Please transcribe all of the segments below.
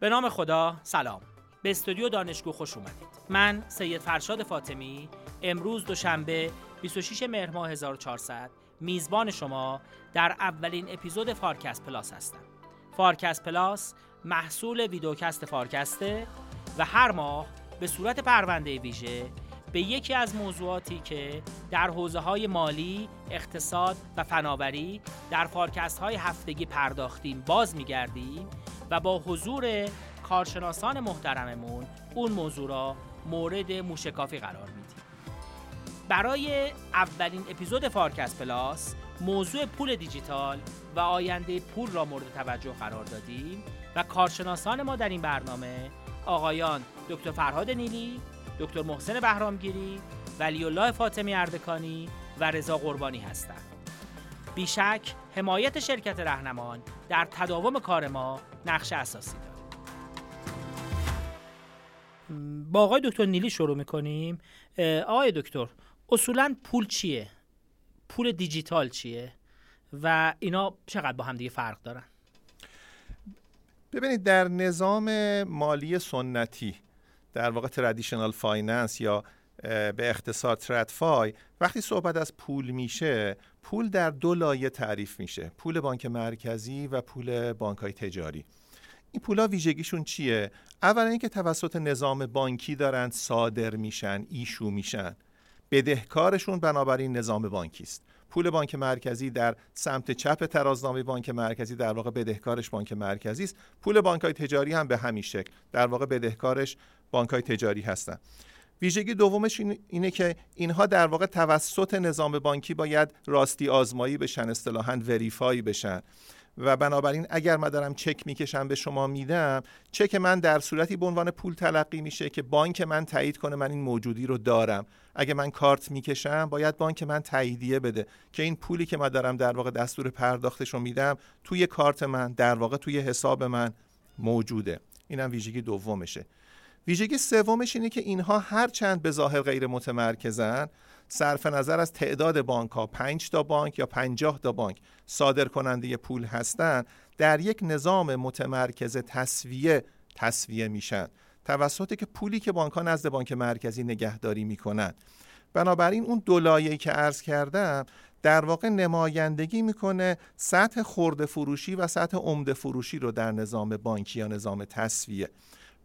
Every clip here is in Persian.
به نام خدا سلام. به استودیو دانشگو خوش اومدید. من سید فرشاد فاطمی امروز دوشنبه 26 مهر ماه 1400 میزبان شما در اولین اپیزود فارکست پلاس هستم. فارکست پلاس محصول ویدیوکست فارکسته و هر ماه به صورت پرونده ویژه به یکی از موضوعاتی که در حوزه های مالی، اقتصاد و فناوری در فارکست های هفتگی پرداختیم باز میگردیم و با حضور کارشناسان محترممون اون موضوع را مورد موشکافی قرار میدیم برای اولین اپیزود فارکست پلاس موضوع پول دیجیتال و آینده پول را مورد توجه قرار دادیم و کارشناسان ما در این برنامه آقایان دکتر فرهاد نیلی، دکتر محسن بهرامگیری، ولی الله فاطمی اردکانی و رضا قربانی هستند. بیشک حمایت شرکت رهنمان در تداوم کار ما نقش اساسی دارد. با آقای دکتر نیلی شروع می‌کنیم. آقای دکتر اصولا پول چیه؟ پول دیجیتال چیه؟ و اینا چقدر با هم دیگه فرق دارن؟ ببینید در نظام مالی سنتی در واقع traditional finance یا به اختصار TradFi وقتی صحبت از پول میشه پول در دو لایه تعریف میشه. پول بانک مرکزی و پول بانک های تجاری. این پولا ویژگیشون چیه؟ اولا اینکه توسط نظام بانکی دارند صادر میشن issue میشن. بدهکارشون بنابراین نظام بانکی است. پول بانک مرکزی در سمت چپ ترازنامه بانک مرکزی در واقع بدهکارش بانک مرکزی است. پول بانک های تجاری هم به همین شکل در واقع بدهکارش بانک های تجاری هستند ویژگی دومش اینه که اینها در واقع توسط نظام بانکی باید راستی آزمایی بشن اصطلاحا وریفای بشن. و بنابراین اگر من دارم چک می‌کشم به شما میدم چک من در صورتی به عنوان پول تلقی میشه که بانک من تایید کنه من این موجودی رو دارم. اگه من کارت می‌کشم باید بانک من تاییدیه بده که این پولی که من دارم در واقع دستور پرداختش رو میدم توی کارت من در واقع توی حساب من موجوده. اینم ویژگی دومشه. ویژگی سومش اینه که اینها هر چند به ظاهر غیر متمرکزن صرف نظر از تعداد بانک ها 5 تا بانک یا 50 تا بانک صادر کننده پول هستند در یک نظام متمرکز تصویه تصویه میشن. توسط که پولی که بانک ها نزد بانک مرکزی نگهداری می‌کنند بنابراین اون دو که عرض کردم در واقع نمایندگی می‌کنه سطح خورده فروشی و سطح عمده فروشی رو در نظام بانکی یا نظام تصویه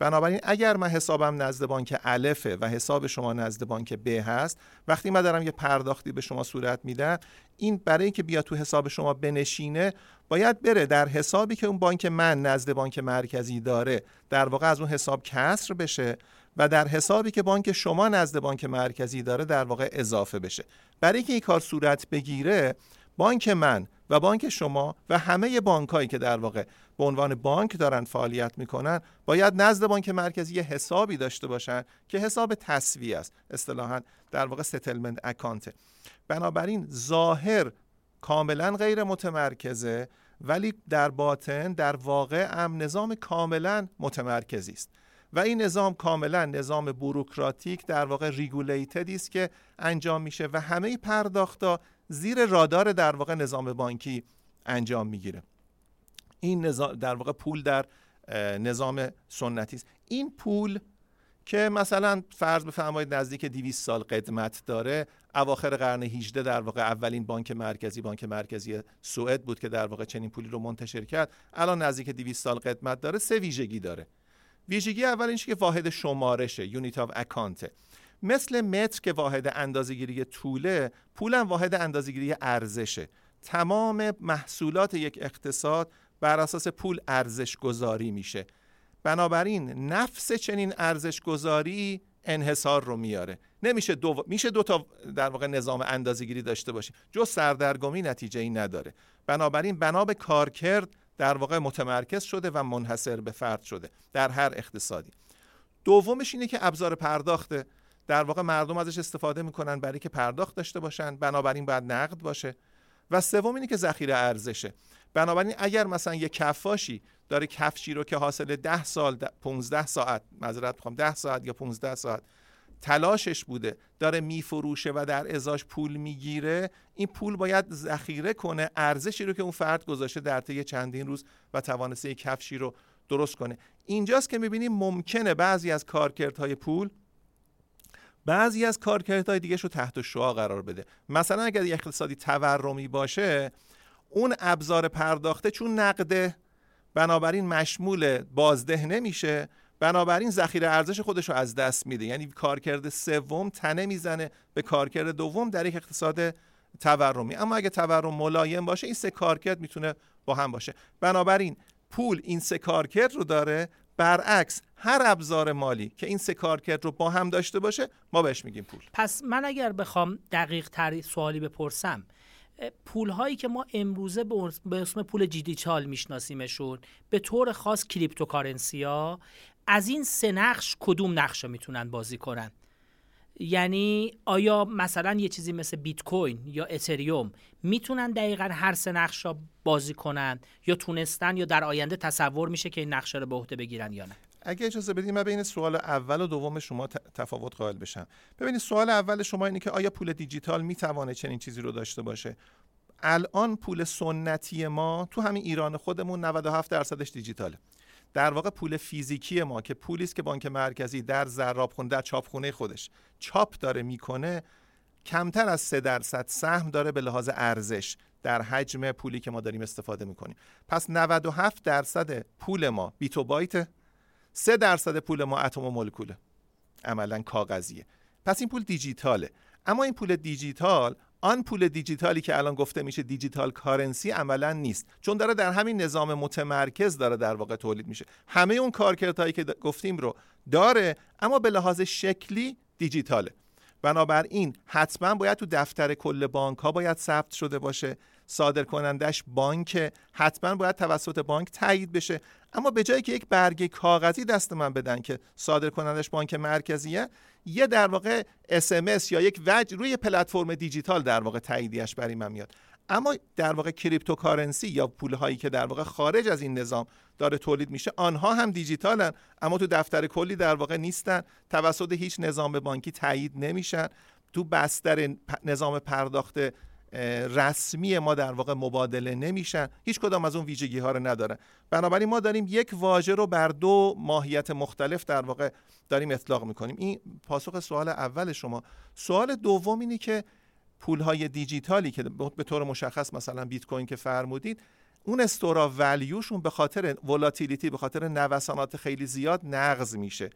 بنابراین اگر من حسابم نزد بانک الفه و حساب شما نزد بانک ب هست وقتی من دارم یه پرداختی به شما صورت میدم این برای اینکه بیاد تو حساب شما بنشینه باید بره در حسابی که اون بانک من نزد بانک مرکزی داره در واقع از اون حساب کسر بشه و در حسابی که بانک شما نزد بانک مرکزی داره در واقع اضافه بشه. برای اینکه این کار صورت بگیره بانک من و بانک شما و همه بانکایی که در واقع به عنوان بانک دارن فعالیت می‌کنن باید نزد بانک مرکزی یه حسابی داشته باشن که حساب تسویه است. اصطلاحا در واقع settlement account بنابراین ظاهر کاملا غیر متمرکزه ولی در باطن در واقع هم نظام کاملا متمرکزی است. و این نظام کاملا نظام بوروکراتیک در واقع regulated ی است که انجام میشه و همه پرداختا زیر رادار در واقع نظام بانکی انجام می‌گیره. این نظام در واقع پول در نظام سنتی است. این پول که مثلا فرض بفرمایید نزدیک 200 سال قدمت داره اواخر قرن 18 در واقع اولین بانک مرکزی بانک مرکزی سوئد بود که در واقع چنین پولی رو منتشر کرد. الان نزدیک 200 سال قدمت داره سه ویژگی داره. ویژگی اول اینش که واحد شمارشه unit of account مثل متر که واحد اندازه‌گیری طوله پولم واحد اندازه‌گیری ارزشه. تمام محصولات یک اقتصاد بر اساس پول ارزش گذاری میشه. بنابراین نفس چنین ارزش گذاری انحصار رو میاره. نمیشه دو میشه دو تا در واقع نظام اندازه‌گیری داشته باشیم جز سردرگمی نتیجه ای نداره. بنابراین بنا به کارکرد در واقع متمرکز شده و منحصر به فرد شده در هر اقتصادی. دومش اینه که ابزار پرداخته در واقع مردم ازش استفاده می‌کنن برای که پرداخت داشته باشن. بنابراین باید نقد باشه. و سوم اینه که ذخیره ارزشه. بنابراین اگر مثلا یه کفاشی داره کفشی رو که حاصل 10 سال 15 ساعت معذرت می‌خوام 10 ساعت یا 15 ساعت تلاشش بوده داره میفروشه و در ازاش پول می‌گیره این پول باید ذخیره کنه ارزشی رو که اون فرد گذاشته در طی چندین روز و توانسته کفشی رو درست کنه. اینجاست که می‌بینیم ممکنه بعضی از کارکردهای پول بعضی از کارکردهای دیگه رو تحت شعا قرار بده. مثلا اگر یک اقتصادی تورمی باشه اون ابزار پرداخته چون نقده بنابراین مشمول بازده نمیشه بنابراین ذخیره ارزش خودش رو از دست میده. یعنی کارکرد سوم تنه می‌زنه به کارکرد دوم در یک اقتصاد تورمی. اما اگه تورم ملایم باشه این سه کارکرد می‌تونه با هم باشه. بنابراین پول این سه کارکرد رو داره برعکس، هر ابزار مالی که این سه کارکرد رو با هم داشته باشه ما بهش میگیم پول. پس من اگر بخوام دقیق تری سوالی بپرسم پول هایی که ما امروزه به اسم پول دیجیتال میشناسیمشون به طور خاص cryptocurrency ها از این سه نقش کدوم نقش رو می‌تونن بازی کنن؟ یعنی آیا مثلا یه چیزی مثل بیت کوین یا اتریوم می‌تونن دقیقا هر سه نقش را بازی کنن یا تونستن یا در آینده تصور میشه که این نقشه رو به عهده بگیرن یا نه؟ اگه اجازه بدید من بین سوال اول و دوم شما تفاوت قائل بشم. ببینید سوال اول شما اینه که آیا پول دیجیتال می‌توانه چنین چیزی رو داشته باشه؟ الان پول سنتی ما تو همین ایران خودمون 97 درصدش دیجیتاله. در واقع پول فیزیکی ما که پولی است که بانک مرکزی در زرابخونه در چاپخونه خودش چاپ داره می‌کنه کمتر از 3 درصد سهم داره به لحاظ ارزش در حجم پولی که ما داریم استفاده می‌کنیم. پس 97 درصد پول ما بیت بایت 3 درصد پول ما اتم و مولکوله. عملا کاغذیه. پس این پول دیجیتاله. اما این پول دیجیتال آن پول دیجیتالی که الان گفته میشه دیجیتال کارنسی عملا نیست. چون داره در همین نظام متمرکز داره در واقع تولید میشه. همه اون کارکردهایی که گفتیم رو داره اما به لحاظ شکلی دیجیتاله. بنابراین حتما باید تو دفتر کل بانک ها باید ثبت شده باشه. صادر کنندش بانک حتما باید توسط بانک تایید بشه. اما به جایی که یک برگه کاغذی دست من بدن که صادر کنندش بانک مرکزیه یه در واقع asset یا یک وجه روی پلتفرم دیجیتال در واقع تاییدیش برای من میاد. اما در واقع cryptocurrency یا پول هایی که در واقع خارج از این نظام داره تولید میشه آنها هم دیجیتالن اما تو دفتر کلی در واقع نیستن. توسط هیچ نظام بانکی تایید نمیشن. تو بستر نظام پرداخت رسمی ما در واقع مبادله نمیشن. هیچ کدام از اون ویژگی ها رو ندارن. بنابراین ما داریم یک واژه رو بر دو ماهیت مختلف در واقع داریم اطلاق می‌کنیم. این پاسخ سوال اول شما. سوال دوم اینه که پول های دیجیتالی که به طور مشخص مثلا بیت کوین که فرمودید اون استورا ولیوشون به خاطر ولاتیلیتی به خاطر نوسانات خیلی زیاد نقض میشه.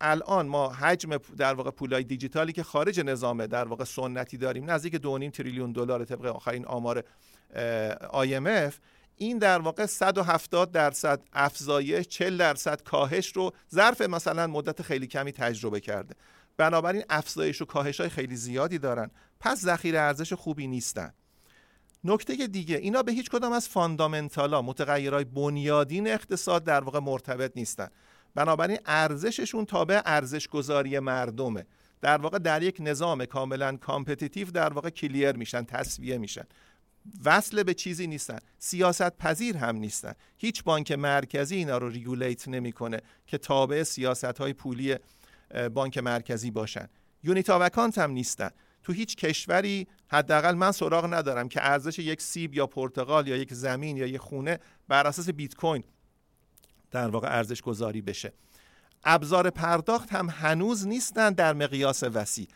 الان ما حجم در واقع پولای دیجیتالی که خارج نظام در واقع سنتی داریم نزدیک 2.5 تریلیون دلار طبق آخرین آمار IMF این در واقع 170 درصد افزایش 40 درصد کاهش رو ظرف مثلا مدت خیلی کمی تجربه کرده. بنابراین افزایش و کاهش های خیلی زیادی دارن. پس ذخیره ارزش خوبی نیستن. نکته دیگه اینا به هیچ کدام از fundamental ا متغیرهای بنیادین اقتصاد در واقع مرتبط نیستن. بنابراین ارزششون تابع ارزش گذاری مردمه. در واقع در یک نظام کاملا competitive در واقع clear میشن تسویه میشن. وصل به چیزی نیستن. سیاست پذیر هم نیستن. هیچ بانک مرکزی اینا رو regulate نمی‌کنه که تابع سیاست های پولی بانک مرکزی باشن. یونیت وکانت هم نیستن. تو هیچ کشوری حداقل من سراغ ندارم که ارزش یک سیب یا پرتقال یا یک زمین یا یک خونه بر اساس بیت کوین در واقع ارزش گذاری بشه. ابزار پرداخت هم هنوز نیستن در مقیاس وسیع.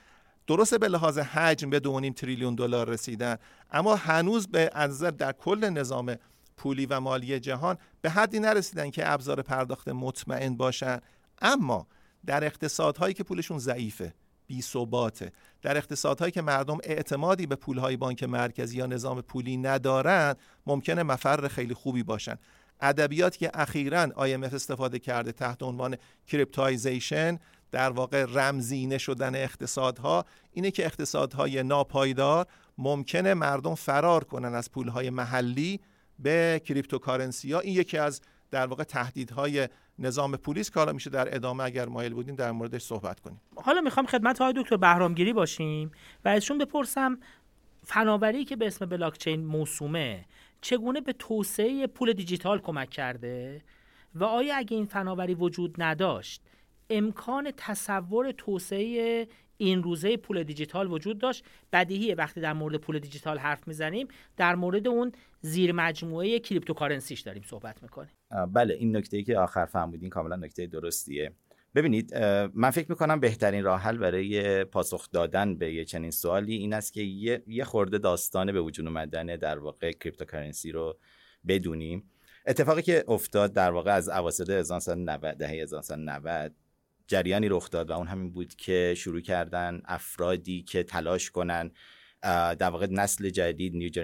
درسته به لحاظ حجم به 2.5 تریلیون دلار رسیدن اما هنوز به نظر در کل نظام پولی و مالی جهان به حدی نرسیدن که ابزار پرداخت مطمئن باشن. اما در اقتصادهایی که پولشون ضعیفه بی ثباته. در اقتصادهایی که مردم اعتمادی به پولهای بانک مرکزی یا نظام پولی ندارند ممکنه مفر خیلی خوبی باشن. ادبیاتی که اخیرا IMF استفاده کرده تحت عنوان cryptoization در واقع رمزینه شدن اقتصادها اینه که اقتصادهای ناپایدار ممکنه مردم فرار کنن از پولهای محلی به cryptocurrency ها. این یکی از در واقع تهدیدهای نظام پولیه که میشه در ادامه اگر مایل بودیم در موردش صحبت کنیم. حالا می‌خوام خدمت آقای دکتر بهرامگیری باشیم و ازشون بپرسم فناوری که به اسم بلاکچین موسومه چگونه به توسعه پول دیجیتال کمک کرده و آیا اگه این فناوری وجود نداشت امکان تصور توسعه امروزه پول دیجیتال وجود داشت؟ بدیهیه وقتی در مورد پول دیجیتال حرف می‌زنیم. در مورد اون زیر مجموعه cryptocurrency ش داریم صحبت می‌کنیم. بله این نکته ای که آخر فرمودین کاملا نکته درستیه. ببینید من فکر می‌کنم بهترین راه حل برای پاسخ دادن به یه چنین سوالی این است که یه خورده داستان به وجود اومدن در واقع cryptocurrency رو بدونیم. اتفاقی که افتاد در واقع از اواسط 1990 دهه 1990 جریانی رخ داد و اون همین بود که شروع کردن افرادی که تلاش کنن در واقع نسل جدید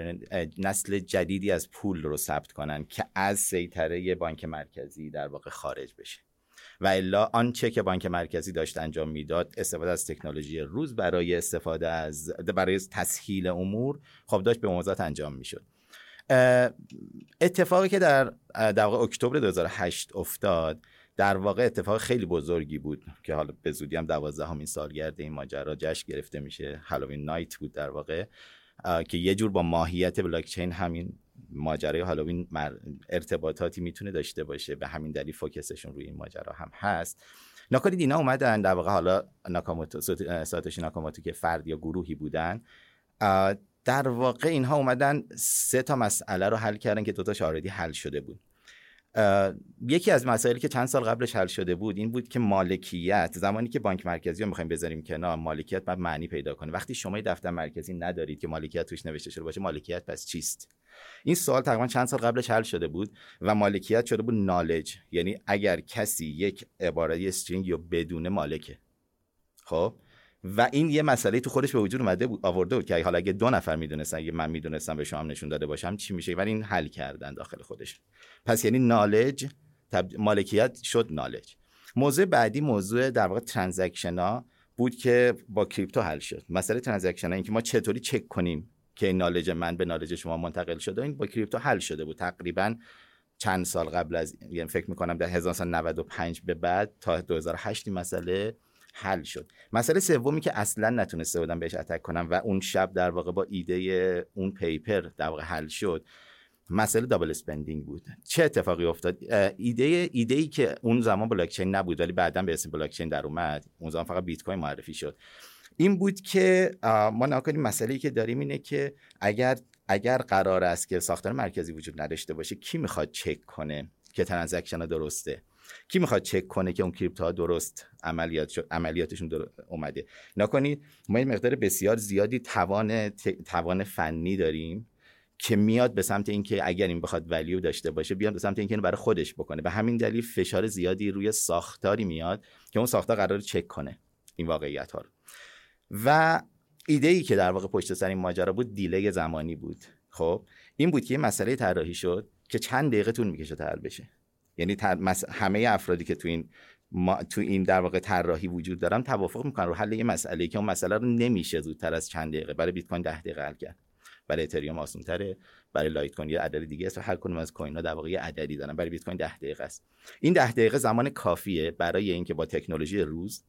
نسل جدیدی از پول رو ثبت کنن که از سیطره بانک مرکزی در واقع خارج بشه. و الا آنچه که بانک مرکزی داشت انجام می‌داد استفاده از تکنولوژی روز برای استفاده از برای تسهیل امور خب داشت به موضوعات انجام می‌شد. اتفاقی که در در واقع اکتبر 2008 افتاد در واقع اتفاق خیلی بزرگی بود که حالا به زودی هم دوازدهمین سالگرد این ماجرا جشن گرفته میشه. هالووین نایت بود در واقع که یه جور با ماهیت بلاکچین همین ماجرای هالووین ارتباطاتی می‌تونه داشته باشه به همین دلیل فوکسشون روی این ماجرا هم هست. ناکاری دینا اومدن. در واقع حالا ناکاموتو ساتوشی ناکاموتو که فرد یا گروهی بودن. در واقع اینها اومدن سه تا مسئله رو حل کردن که دوتاش آردی حل شده بود. یکی از مسائلی که چند سال قبلش حل شده بود این بود که مالکیت زمانی که بانک مرکزی رو می‌خوایم بذاریم کنار مالکیت باید معنی پیدا کنه. وقتی شما دفتر مرکزی ندارید که مالکیت توش نوشته شده باشه مالکیت پس چیست؟ این سوال تقریبا چند سال قبلش حل شده بود و مالکیت شده بود نالج. یعنی اگر کسی یک عباره استرینگ یا بدون مالکه. خب؟ و این یه مسئله تو خودش به وجود اومده بود آورده بود که حالا اگه دو نفر می‌دونستن اگه من می‌دونستم به شما نشون داده باشم چی میشه؟ ولی این حل کردن داخل خودش. پس یعنی knowledge مالکیت شد knowledge. موضوع بعدی موضوع در واقع transaction ها بود که با crypto حل شد. مسئله transaction ها این که ما چطوری چک کنیم که این knowledge من به knowledge شما منتقل شده این با crypto حل شده بود. تقریبا چند سال قبل از یعنی فکر می‌کنم در 1995 به بعد تا 2008 این مسئله حل شد. مسئله سومی که اصلا نتونسته بودن بهش attack کنم و اون شب در واقع با ایده اون paper در واقع حل شد مسئله double spending بود. چه اتفاقی افتاد؟ ایده ایده ای که اون زمان بلاکچین نبود ولی بعدا به اسم بلاکچین در اومد. اون زمان فقط بیت کوین معرفی شد. این بود که ما نکنیم مسئله ای که داریم اینه که اگر اگر قرار است که ساختار مرکزی وجود نداشته باشه کی می‌خواد چک کنه که transaction درسته؟ کی می‌خواد چک کنه که اون کریپتوها درست عملیات شد عملیاتشون در... اومده؟ نکنید ما این مقدار بسیار زیادی توان توان فنی داریم که میاد به سمت اینکه اگر این بخواد ولیو داشته باشه بیاد به سمت اینکه اینو برای خودش بکنه. به همین دلیل فشار زیادی روی ساختاری میاد که اون ساختار قرار چک کنه این واقعیت ها رو. و ایده ای که در واقع پشت سر این ماجرا بود دیلی زمانی بود. خب این بود که یه مسئله طراحی شد که چند دقیقه طول می‌کشه تا حل بشه. یعنی همه افرادی که تو این ما تو این در واقع طراحی وجود دارن توافق می‌کنن رو حل یه مسئله که اون مسئله رو نمیشه زودتر از چند دقیقه. برای بیت کوین 10 دقیقه حل کرد. برای اتریوم آسان تره برای لایت کوین یه عدد دیگه است و هر کدوم از کوین ها در واقع یه عددی دارن. برای بیت کوین 10 دقیقه است. این 10 دقیقه زمان کافیه برای اینکه با تکنولوژی روز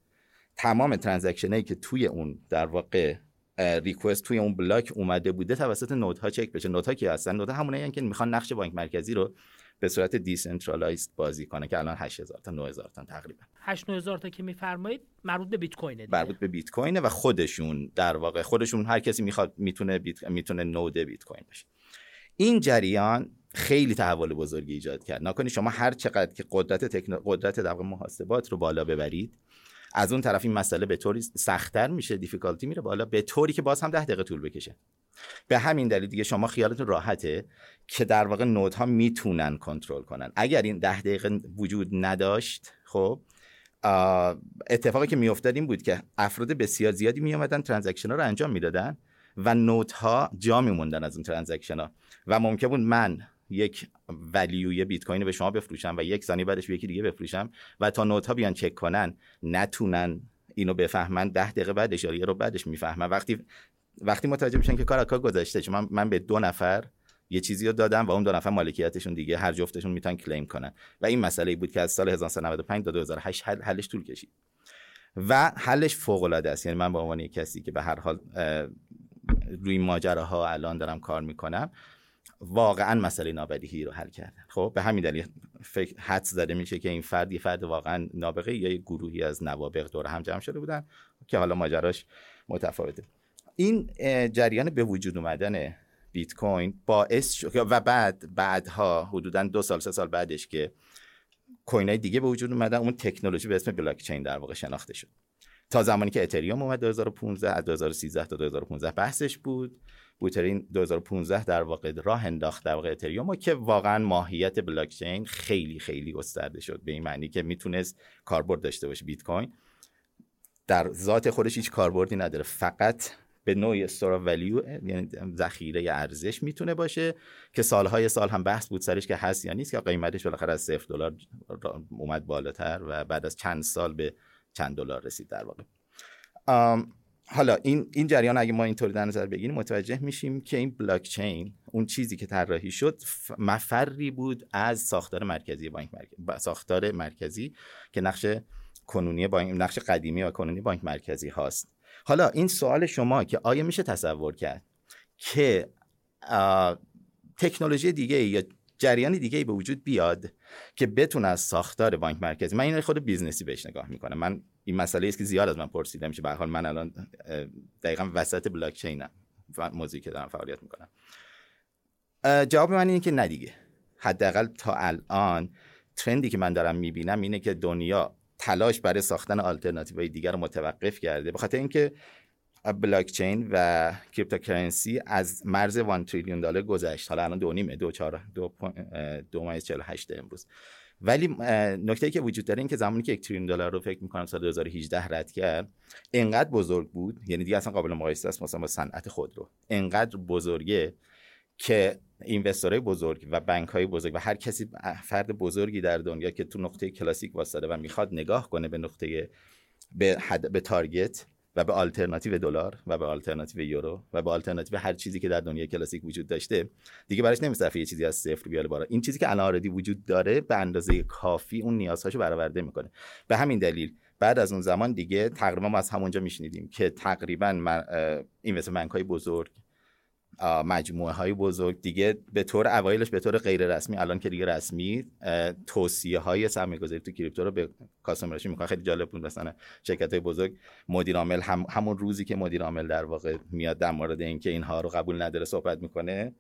تمام transaction هایی که توی اون در واقع request توی اون بلاک اومده بوده توسط node ها چک بشه. node ها کی هستن؟ نودها همونایی که می‌خوان نقش بانک مرکزی رو به صورت decentralized بازی کنه که الان 8000 تا 9000 تا تقریبا. 8 9000 تا که میفرمایید مربوط به بیت کوینه مربوط به بیت کوینه و خودشون در واقع خودشون هر کسی می‌خواد می‌تونه بیت می‌تونه نود بیت کوین باشه این جریان خیلی تحول بزرگی ایجاد کرد. نکنی شما هر چقدر که قدرت تکنو... قدرت در محاسبات رو بالا ببرید از اون طرف این مسئله به طوری سختتر میشه دیفیکالتی میره بالا به طوری که باز هم ده دقیقه طول بکشه. به همین دلیل دیگه شما خیالتون راحته که در واقع نودها می‌تونن کنترل کنن. اگر این ده دقیقه وجود نداشت خب اتفاقی که میافتاد این بود که افراد بسیار زیادی میامدن transaction ها رو انجام می‌دادن و node ها جا میموندن از اون transaction ها و ممکن بود من یک value ی بیت کوین به شما بفروشم و یک ثانیه بعدش به یکی دیگه بفروشم و تا node ها بیان چک کنن نتونن اینو بفهمن. ده دقیقه بعدش یا رو بعدش می‌فهمن. وقتی وقتی متوجه میشن که کار گذاشته چون من, من به دو نفر یه چیزی رو دادم و اون دو نفر مالکیتشون دیگه هر جفتشون می‌تونن claim کنن. و این مسئله بود که از سال 1995 تا 2008 حل حلش طول کشید. و حلش فوق العاده است. یعنی من به عنوان کسی که به هر حال روی ماجراها الان دارم کار می‌کنم. واقعا مسئله نابدیهی رو حل کردن. خب به همین دلیل فکر حد زده میشه که این فرد یه فرد واقعا نابغه یا یه گروهی از نوابغ دور هم جمع شده بودن که حالا ماجراش متفاوته. این جریان به وجود اومدن بیت کوین باعث شد و بعد بعدها حدودا دو سال سه سال بعدش که کوین های دیگه به وجود اومدن اون تکنولوژی به اسم بلاک چین در واقع شناخته شد. تا زمانی که اتریوم اومد 2015 از 2013 تا 2015 بحثش بود. بوترین 2015 در واقع راه انداخت در واقع اتریوم که واقعا ماهیت بلاک چین خیلی خیلی گسترده شد. به این معنی که می‌تونست کاربرد داشته باشه بیت کوین. در ذات خودش هیچ کاربردی نداره. فقط به نوعی استور ولیو یعنی ذخیره ارزش می‌تونه باشه که سالهای سال هم بحث بود سرش که هست یا نیست که قیمتش بالاخره از صفر دلار اومد بالاتر و بعد از چند سال به چند دلار رسید در واقع. حالا این این جریان اگه ما اینطوری در نظر بگیریم متوجه میشیم که این بلاک چین اون چیزی که طراحی شد مفری بود از ساختار مرکزی بانک مرکزی ساختار مرکزی که نقش کنونی بانک نقش قدیمی و کنونی بانک مرکزی هاست. حالا این سوال شما که آیا میشه تصور کرد که تکنولوژی دیگه یا جریان دیگه به وجود بیاد که بتونه از ساختار بانک مرکزی من این خود business ی بهش نگاه می‌کنم. من این مسئله است که زیاد از من پرسیده میشه. به حال من الان دقیقا وسط بلاک چینم موضوعی که دارم فعالیت می‌کنم. جواب من اینه که نه حداقل تا الان trend ی که من دارم می‌بینم اینه که دنیا تلاش برای ساختن آلترناتیوهای دیگر رو متوقف کرده. به خاطر اینکه بلاک چین و cryptocurrency از مرز 1 تریلیون دلار گذشت. حالا الان دو نیمه دو چهار دو, دو ممیز 48 امروز. ولی نکته که وجود داره این که زمانی که یک تریلیون دلار رو فکر می‌کنم سال 2018 رد کرد انقدر بزرگ بود یعنی دیگه اصلا قابل مقایسه است مثلا با صنعت خودرو انقدر بزرگه که investor های بزرگ و بانک های بزرگ و هر کسی فرد بزرگی در دنیا که تو نقطه کلاسیک وایستاده و می‌خواد نگاه کنه به نقطه به, حد، به target و به آلترناتیو دلار و به آلترناتیو یورو و به آلترناتیو هر چیزی که در دنیای کلاسیک وجود داشته. دیگه براش نمیصرفه یه چیزی از صفر بیاره بالا. این چیزی که الان وجود داره به اندازه کافی اون نیازهاشو برآورده می‌کنه. به همین دلیل بعد از اون زمان دیگه تقریبا ما از همونجا میشنیدیم که تقریبا اینوستمنت های بزرگ مجموعه های بزرگ. دیگه به طور اوایلش به طور غیر رسمی الان که دیگه رسمی توصیه های سرمایه گذاری تو کریپتو رو به کاسمرشی می‌کنن. خیلی جالب بود مثلا شرکت های بزرگ مدیر عامل هم همون روزی که مدیر عامل در واقع میاد در مورد اینکه اینها رو قبول نداره صحبت می‌کنه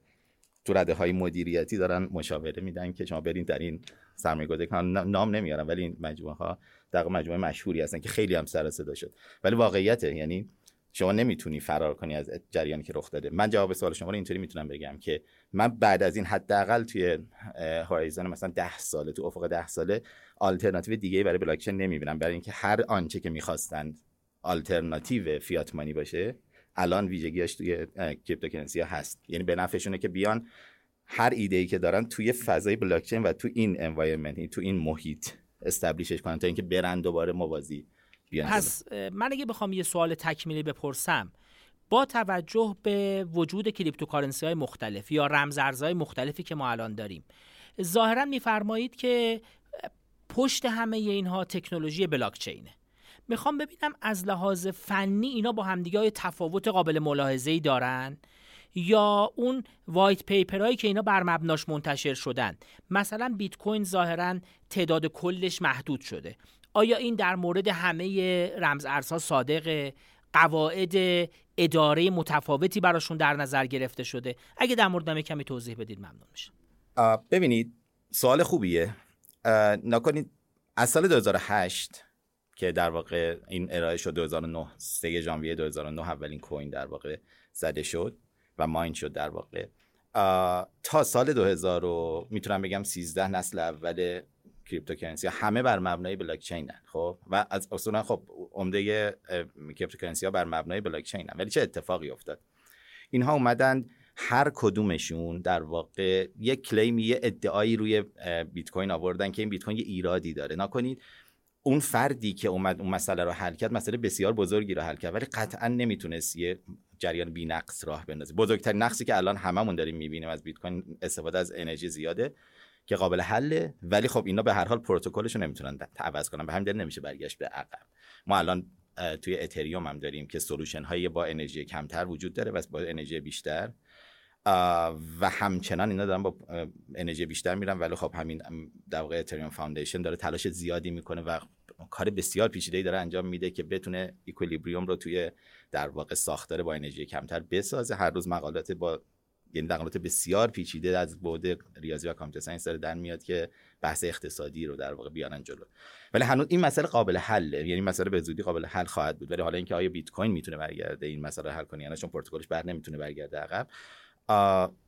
تو رده های مدیریتی دارن مشاوره میدن که شما برین در این سرمایه گذاری نام نمیارم ولی این مجموعه ها در مجموعه مشهوری هستن که خیلی هم سر صدا شد. ولی واقعیته یعنی شما نمی‌تونی فرار کنی از جریانی که رخ داده. من جواب سوال شما رو اینطوری می‌تونم بگم که من بعد از این حداقل توی horizon مثلا ده ساله تو افق ده ساله آلترناتیو دیگه برای بلاکچین نمی‌بینم. برای اینکه هر آنچه که می‌خواستند آلترناتیو fiat money باشه الان ویژگیاش توی cryptocurrency ها هست. یعنی به نفعشونه که بیان هر ایده ای که دارن توی فضای بلاکچین و تو این environment تو این محیط establish ش کنن تا اینکه برن دوباره موازی. پس من اگه بخوام یه سوال تکمیلی بپرسم با توجه به وجود cryptocurrency های مختلف یا رمزارزهای مختلفی که ما الان داریم ظاهرا میفرمایید که پشت همه اینها تکنولوژی بلاکچینه. می‌خوام ببینم از لحاظ فنی اینا با همدیگه های تفاوت قابل ملاحظه ای دارن یا اون white paper هایی که اینا بر مبناش منتشر شدن. مثلا بیت کوین ظاهرا تعداد کلش محدود شده. آیا این در مورد همه رمز ارزها صادق قواعد اداره متفاوتی براشون در نظر گرفته شده؟ اگه در مورد کمی توضیح بدید ممنون میشم. ببینید سوال خوبیه. نکنید از سال 2008 که در واقع این ارائه شد 2009 3 ژانویه 2009 اولین کوین در واقع زده شد و mine شد در واقع. تا سال 2000 می‌تونم بگم 13 نسل اول cryptocurrency. همه بر مبنای بلاک چین خب؟ و از اصولا خب عمده cryptocurrency ها بر مبنای بلاک چین ولی چه اتفاقی افتاد؟ اینها اومدن هر کدومشون در واقع یک claim یه ادعایی روی بیت کوین آوردن که این بیت کوین یه ایرادی داره. نکنید اون فردی که اومد اون مسئله رو حل کرد مسئله بسیار بزرگی رو حل کرد. ولی قطعا نمی‌تونست یه جریان بی نقص راه بندازه. بزرگترین نقصی که الان هممون داریم می‌بینیم از بیت کوین استفاده از انرژی زیاده. که قابل حله. ولی خب اینا به هر حال پروتکلش رو نمی‌تونن عوض کنن. به همین دلیل نمیشه برگشت به عقب. ما الان توی اتریوم هم داریم که solution هایی با انرژی کمتر وجود داره و با انرژی بیشتر. و همچنان اینا دارن با انرژی بیشتر میرن. ولی خب همین در واقع Ethereum Foundation داره تلاش زیادی می‌کنه و کار بسیار پیچیده‌ای داره انجام میده که بتونه equilibrium رو توی در واقع ساختار با انرژی کمتر بسازه. هر روز مقالات با یعنی مقالات بسیار پیچیده از بعد ریاضی و computer science داره در میاد که بحث اقتصادی رو در واقع بیارن جلو. ولی هنوز این مسئله قابل حله یعنی مسئله به زودی قابل حل خواهد بود. ولی حالا اینکه آیا بیت کوین می‌تونه برگرده این مسئله حل کنه یعنی چون پروتکلش بر نمی‌تونه برگرده عقب.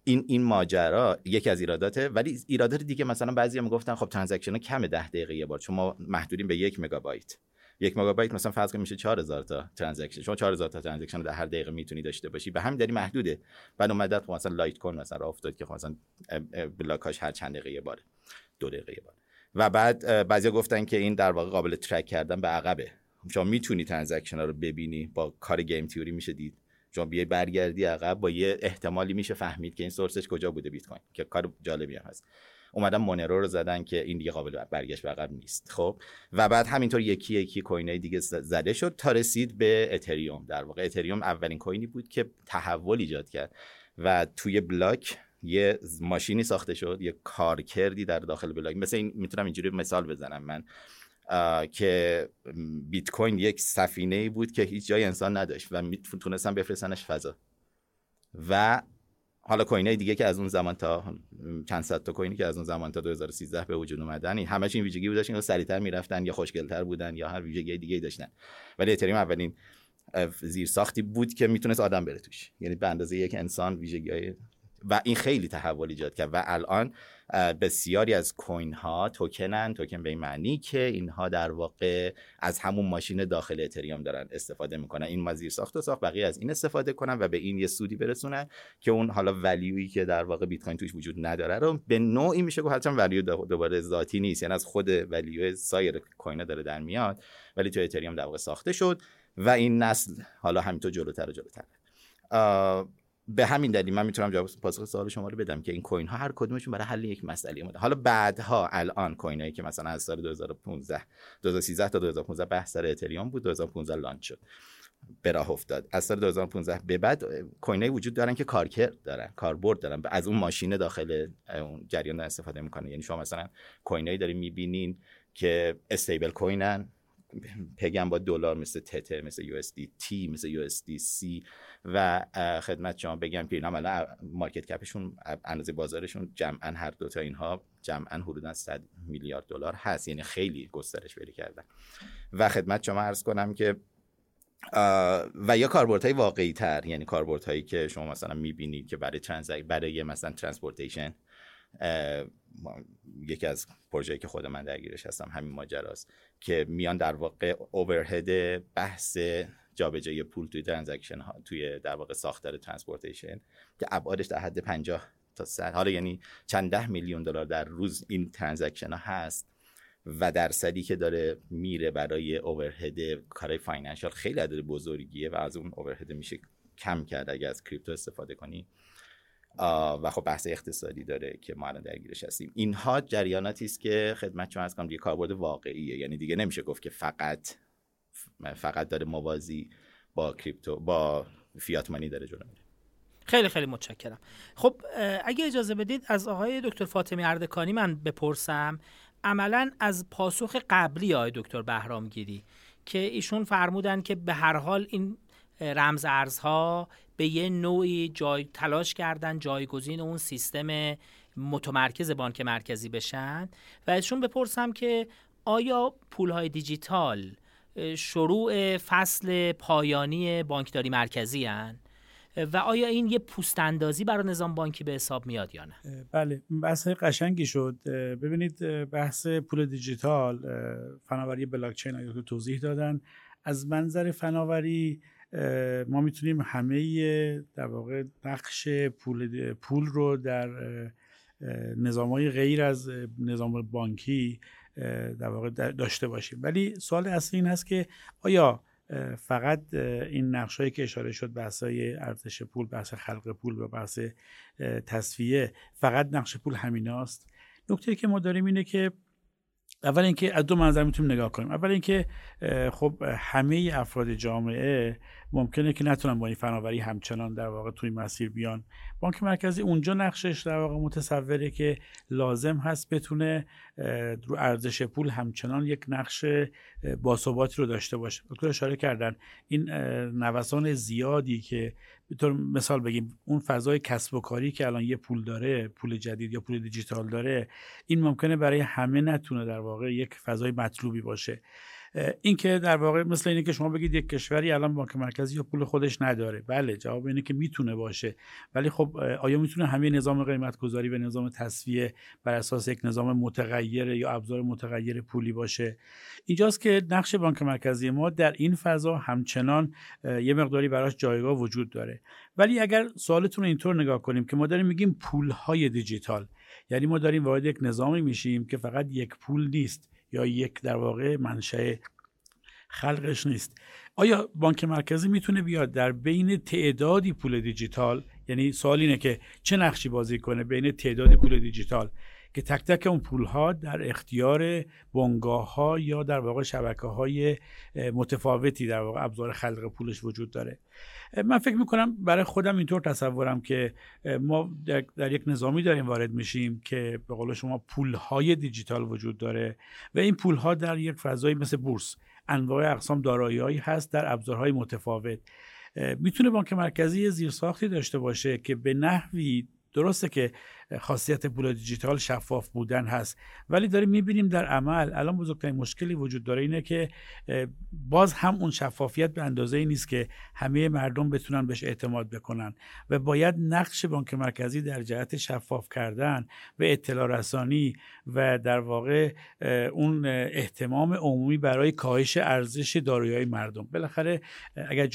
این این ماجرا یکی از ایراداته. ولی ایرادات دیگه مثلا بعضی هم گفتن خب transaction کم 10 دقیقه یه بار چون ما محدودیم به یک مگابایت. یک مگابایت مثلا فرض کنیم میشه 4000 تا transaction. شما 4000 تا transaction در هر دقیقه می‌تونی داشته باشی. به همین دلیل محدوده. بعد اومد خب مثلا لایت کوین مثلا افتاد که خب مثلا بلاکاش هر چند دقیقه یه باره. دو دقیقه یه باره. و بعد بعضیا گفتن که این در واقع قابل track کردن به عقبه. شما می‌تونی transaction ها رو ببینی با کار game theory میشه دید. شما بیای برگردی عقب با یه احتمالی میشه فهمید که این source ش کجا بوده بیت کوین که کار جالبی هم هست. اومدن مونرو رو زدن که این دیگه قابل برگشت به عقب نیست. خب؟ و بعد همینطور یکی یکی کوینای دیگه زده شد تا رسید به اتریوم در واقع اتریوم اولین کوینی بود که تحول ایجاد کرد و توی بلاک یه ماشینی ساخته شد یه کارکردی در داخل بلاک. مثل این می‌تونم اینجوری مثال بزنم من. که بیت کوین یک سفینه بود که هیچ جای انسان نداشت و می‌تونستن بفرستنش فضا. و حالا کوین های دیگه که از اون زمان تا چند صد تا کوینی که از اون زمان تا 2013 به وجود اومدن این همش این ویژگی بود داشتن سریعتر می‌رفتن یا خوشگلتر بودن یا هر ویژگی دیگه داشتن. ولی اتریوم اولین زیر ساختی بود که می‌تونست آدم بره توش. یعنی به اندازه یک انسان ویژگی و این خیلی تحول ایجاد کرد. و الان بسیاری از کوین ها توکنن توکن به معنی که اینها در واقع از همون ماشین داخل اتریوم دارن استفاده می‌کنن. این مزیر ساخت و ساخت بقیه از این استفاده کنن و به این یه سودی برسونن که اون حالا ولیویی که در واقع بیت کوین توش وجود نداره رو به نوعی میشه گفت. حتما ولیو دوباره ذاتی نیست یعنی از خود ولیو سایر کوین داره در میاد ولی تو اتریوم در واقع ساخته شد و این نسل حالا همینطور جلوتر و جلوتر. به همین دلیل من می‌تونم جواب پاسخ سوال شما رو بدم که این کوین ها هر کدومشون برای حل یک مسئله اومده. حالا بعدها الان کوین هایی که مثلا از سال 2015 2013 تا 2015 بحث سر اتریوم بود 2015 لانچ شد. به راه افتاد. از سال 2015 به بعد coin وجود دارن که کارکرد دارن کاربرد دارن. از اون ماشین داخل اون جریان استفاده می‌کنه یعنی شما مثلا coin ایی دارین می‌بینین که stable coin ن. peg ن با دلار مثل تتر مثل USDT مثل USDC و خدمت شما بگم که اینا market cap شون اندازه بازارشون جمعا هر دوتا اینها جمعا حدودا 100 میلیارد دلار هست. یعنی خیلی گسترش پیدا کردن. و خدمت شما عرض کنم که و یا های واقعی تر یعنی هایی که شما مثلا می‌بینید که برای برای مثلا transportation یکی از پروژه‌ای که خود من درگیرش هستم همین ماجراست که میان در واقع overhead بحث جابجایی پول توی transaction ها توی در واقع ساختار transportation که ابعادش در حد 50 تا 100 حالا یعنی چند ده میلیون دلار در روز این transaction ها هست و درصدی که داره میره برای overhead کارهای financial خیلی عدد بزرگیه و از اون overhead میشه کم کرد اگه از crypto استفاده کنی. و خب بحث اقتصادی داره که ما الان درگیرش هستیم. اینها جریاناتی است که خدمت شما عرض کنم دیگه کاربرد واقعیه. یعنی دیگه نمیشه گفت که فقط فقط داره موازی با crypto با fiat money داره جلو میره. خیلی خیلی متشکرم. خب اگه اجازه بدید از آقای دکتر فاطمی اردکانی من بپرسم عملا از پاسخ قبلی آقای دکتر بهرامگیری که ایشون فرمودن که به هر حال این رمز ارزها به یه نوعی جای تلاش کردن جایگزین اون سیستم متمرکز بانک مرکزی بشن. و ازشون بپرسم که آیا پولهای دیجیتال شروع فصل پایانی بانکداری مرکزی هن؟ و آیا این یه پوست اندازی برای نظام بانکی به حساب میاد یا نه؟ بله بحث قشنگی شد. ببینید بحث پول دیجیتال فناوری بلاکچین آیا توضیح دادن. از منظر فناوری ما می‌تونیم همه در واقع نقش پول, پول رو در نظام های غیر از نظام بانکی در واقع داشته باشیم. ولی سوال اصلی این هست که آیا فقط این نقش هایی که اشاره شد بحث ارزش پول بحث خلق پول و بحث تصفیه فقط نقش پول همین هاست نکته که ما داریم اینه که اول اینکه از دو منظر می‌تونیم نگاه کنیم. اول اینکه خب همه افراد جامعه ممکنه که نتونن با این فناوری همچنان در واقع توی مسیر بیان. بانک مرکزی اونجا نقشش در واقع متصوره که لازم هست بتونه رو ارزش پول همچنان یک نقش باثباتی رو داشته باشه. دکتر اشاره کردن این نوسان زیادی که طور مثال بگیم اون فضای کسب و کاری که الان یه پول داره پول جدید یا پول دیجیتال داره این ممکنه برای همه نتونه در واقع یک فضای مطلوبی باشه. این که در واقع مثل اینه که شما بگید یک کشوری الان بانک مرکزی یا پول خودش نداره. بله جواب اینه که می‌تونه باشه. ولی خب آیا می‌تونه همه نظام قیمت گذاری و نظام تصفیه بر اساس یک نظام متغیر یا ابزار متغیر پولی باشه؟ اینجاست که نقش بانک مرکزی ما در این فضا همچنان یه مقداری براش جایگاه وجود داره. ولی اگر سوالتون رو اینطور نگاه کنیم که ما داریم میگیم پولهای دیجیتال. یعنی ما داریم وارد یک نظامی میشیم که فقط یک پول نیست. یا یک در واقع منشأ خلقش نیست. آیا بانک مرکزی می‌تونه بیاد در بین تعدادی پول دیجیتال؟ یعنی سوال اینه که چه نقشی بازی کنه بین تعدادی پول دیجیتال؟ که تک تک اون پول ها در اختیار بنگاه ها یا در واقع شبکه های متفاوتی در واقع ابزار خلق پولش وجود داره. من فکر می‌کنم برای خودم اینطور تصورم که ما در یک نظامی داریم وارد میشیم که به قول شما پول های دیجیتال وجود داره و این پول ها در یک فضایی مثل بورس انواع اقسام دارایی هست در ابزارهای متفاوت. می‌تونه بانک مرکزی زیرساختی داشته باشه که به نحوی درسته که خاصیت پول دیجیتال شفاف بودن هست ولی داریم می‌بینیم در عمل الان بزرگترین مشکلی وجود داره اینه که باز هم اون شفافیت به اندازه ای نیست که همه مردم بتونن بهش اعتماد بکنن و باید نقش بانک مرکزی در جهت شفاف کردن و اطلاع رسانی و در واقع اون احتمام عمومی برای کاهش ارزش دارایی مردم. بالاخره اگر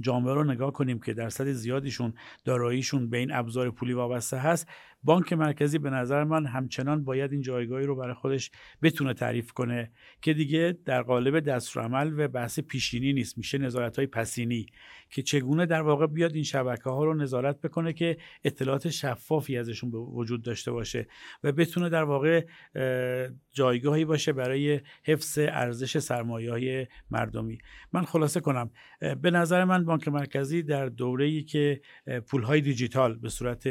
جامعه رو نگاه کنیم که درصد زیادیشون داراییشون به این ابزار پولی وابسته هست بانک مرکزی به نظر من همچنان باید این جایگاهی رو برای خودش بتونه تعریف کنه که دیگه در قالب دستورالعمل و بحث پیشینی نیست. میشه نظارت های پسینی که چگونه در واقع بیاد این شبکه ها رو نظارت بکنه که اطلاعات شفافی ازشون وجود داشته باشه و بتونه در واقع جایگاهی باشه برای حفظ ارزش سرمایه های مردمی. من خلاصه کنم به نظر من بانک مرکزی در دوره‌ای که پولهای دیجیتال به صورت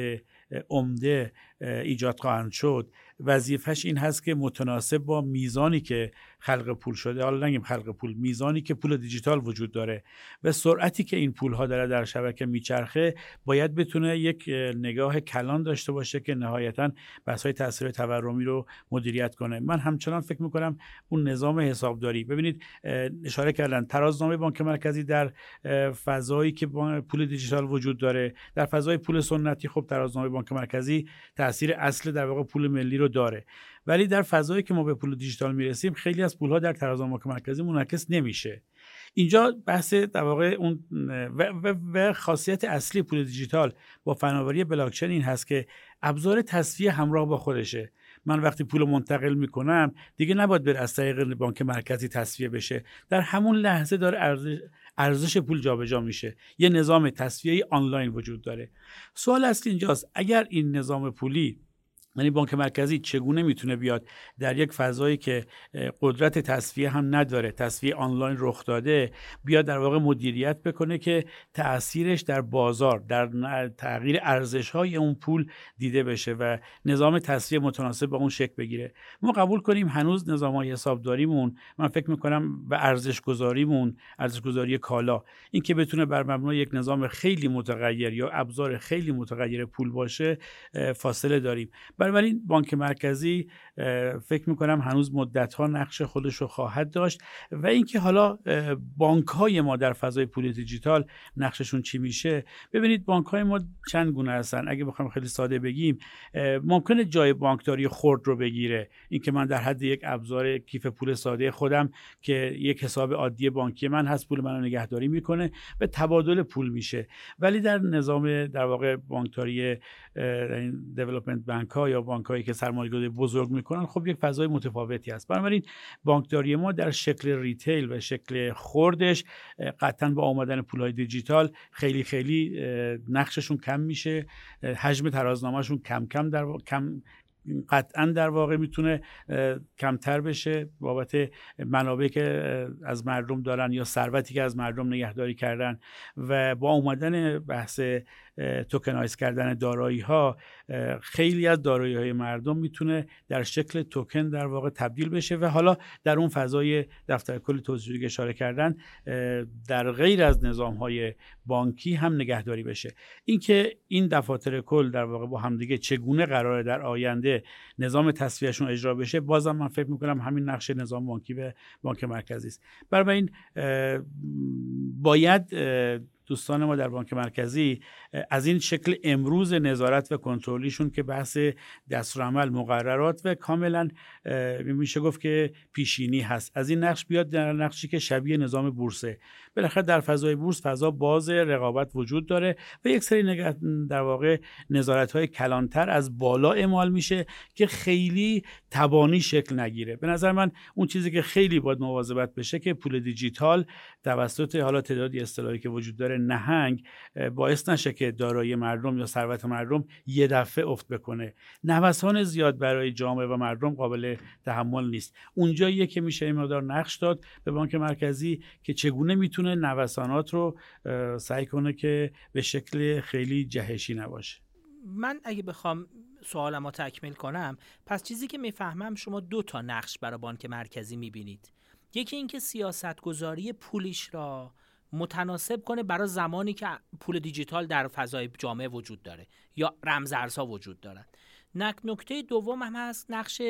عمده ایجاد خواهند شد. وظیفش این هست که متناسب با میزانی که خلق پول شده حالا نگیم خلق پول میزانی که پول دیجیتال وجود داره و سرعتی که این پول ها داره در شبکه میچرخه باید بتونه یک نگاه کلان داشته باشه که نهایتا بحث های تاثیر تورمی رو مدیریت کنه. من همچنان فکر می‌کنم اون نظام حسابداری ببینید اشاره کردن ترازنامه بانک مرکزی در فضایی که پول دیجیتال وجود داره در فضای پول سنتی خب ترازنامه بانک مرکزی تاثیر اصل در واقع پول ملی رو داره. ولی در فضایی که ما به پول دیجیتال می‌رسیم خیلی از پولها در ترازنامه مرکزی منعکس نمیشه. اینجا بحث در واقع اون و, و, و, خاصیت اصلی پول دیجیتال با فناوری بلاکچین این هست که ابزار تصفیه همراه با خودشه. من وقتی پول منتقل می‌کنم دیگه نباید بر از طریق بانک مرکزی تصفیه بشه. در همون لحظه داره ارزش ارزش پول جابجا میشه. یه نظام تصفیه آنلاین وجود داره. سوال اصلی اینجاست اگر این نظام پولی یعنی بانک مرکزی چگونه می‌تونه بیاد در یک فضایی که قدرت تصفیه هم نداره تصفیه آنلاین رخ داده بیاد در واقع مدیریت بکنه که تاثیرش در بازار در تغییر ارزش های اون پول دیده بشه و نظام تصفیه متناسب با اون شکل بگیره. ما قبول کنیم هنوز نظام های حسابداریمون من فکر می‌کنم و ارزش گذاریمون ارزش گذاری کالا این که بتونه بر مبنای یک نظام خیلی متغیر یا ابزار خیلی متغیر پول باشه فاصله داریم. بنابراین بانک مرکزی فکر می‌کنم هنوز مدت ها نقش خودش رو خواهد داشت و اینکه حالا بانک های ما در فضای پول دیجیتال نقششون چی میشه. ببینید بانک های ما چند گونه هستن. اگه بخوام خیلی ساده بگیم ممکنه جای بانکداری خرد رو بگیره. اینکه من در حد یک ابزار کیف پول ساده خودم که یک حساب عادی بانکی من هست پول منو نگهداری می‌کنه و تبادل پول میشه. ولی در نظام در واقع بانکداری دیولپمنت بانک ها یا بانک هایی که سرمایه‌گذاری بزرگ می‌کنن خب یک فضای متفاوتی است بنابراین بانکداری ما در شکل ریتیل و شکل خوردش قطعا با آمدن پولهای دیجیتال خیلی خیلی نقششون کم میشه. حجم ترازنامهشون کم کم در کم قطعا در واقع می‌تونه کمتر بشه. بابت منابعی که از مردم دارن یا ثروتی که از مردم نگهداری کردن و با اومدن بحث توکنایز کردن دارایی ها خیلی از دارایی های مردم می‌تونه در شکل توکن در واقع تبدیل بشه و حالا در اون فضای دفتر کل توضیحی اشاره کردن در غیر از نظام های بانکی هم نگهداری بشه. اینکه این دفاتر کل در واقع با همدیگه چگونه قراره در آینده نظام تصفیهشون اجرا بشه بازم من فکر می‌کنم همین نقش نظام بانکی به بانک مرکزی است. برای این باید دوستان ما در بانک مرکزی از این شکل امروز نظارت و کنترلیشون که بحث دستورالعمل مقررات و کاملا میشه گفت که پیشینی هست. از این نقش بیاد در نقشی که شبیه نظام بورسه. بالاخره در فضای بورس فضا باز رقابت وجود داره و یک سری در واقع نظارت های کلانتر از بالا اعمال میشه که خیلی تبانی شکل نگیره. به نظر من اون چیزی که خیلی باید مواظبت بشه که پول دیجیتال توسط حالا تعدادی اصطلاحی که وجود داره نهنگ باعث نشه که دارایی مردم یا ثروت مردم یه دفعه افت بکنه. نوسان زیاد برای جامعه و مردم قابل تحمل نیست. اونجاییه که میشه این مقدار نقش داد به بانک مرکزی که چگونه می‌تونه نوسانات رو سعی کنه که به شکل خیلی جهشی نباشه. من اگه بخوام سوالم رو تکمیل کنم پس چیزی که می‌فهمم شما دو تا نقش برای بانک مرکزی می‌بینید. یکی اینکه سیاست گذاری پولیش را متناسب کنه برای زمانی که پول دیجیتال در فضای جامعه وجود داره یا رمزارزها وجود دارن نکته دوم هم هست نقش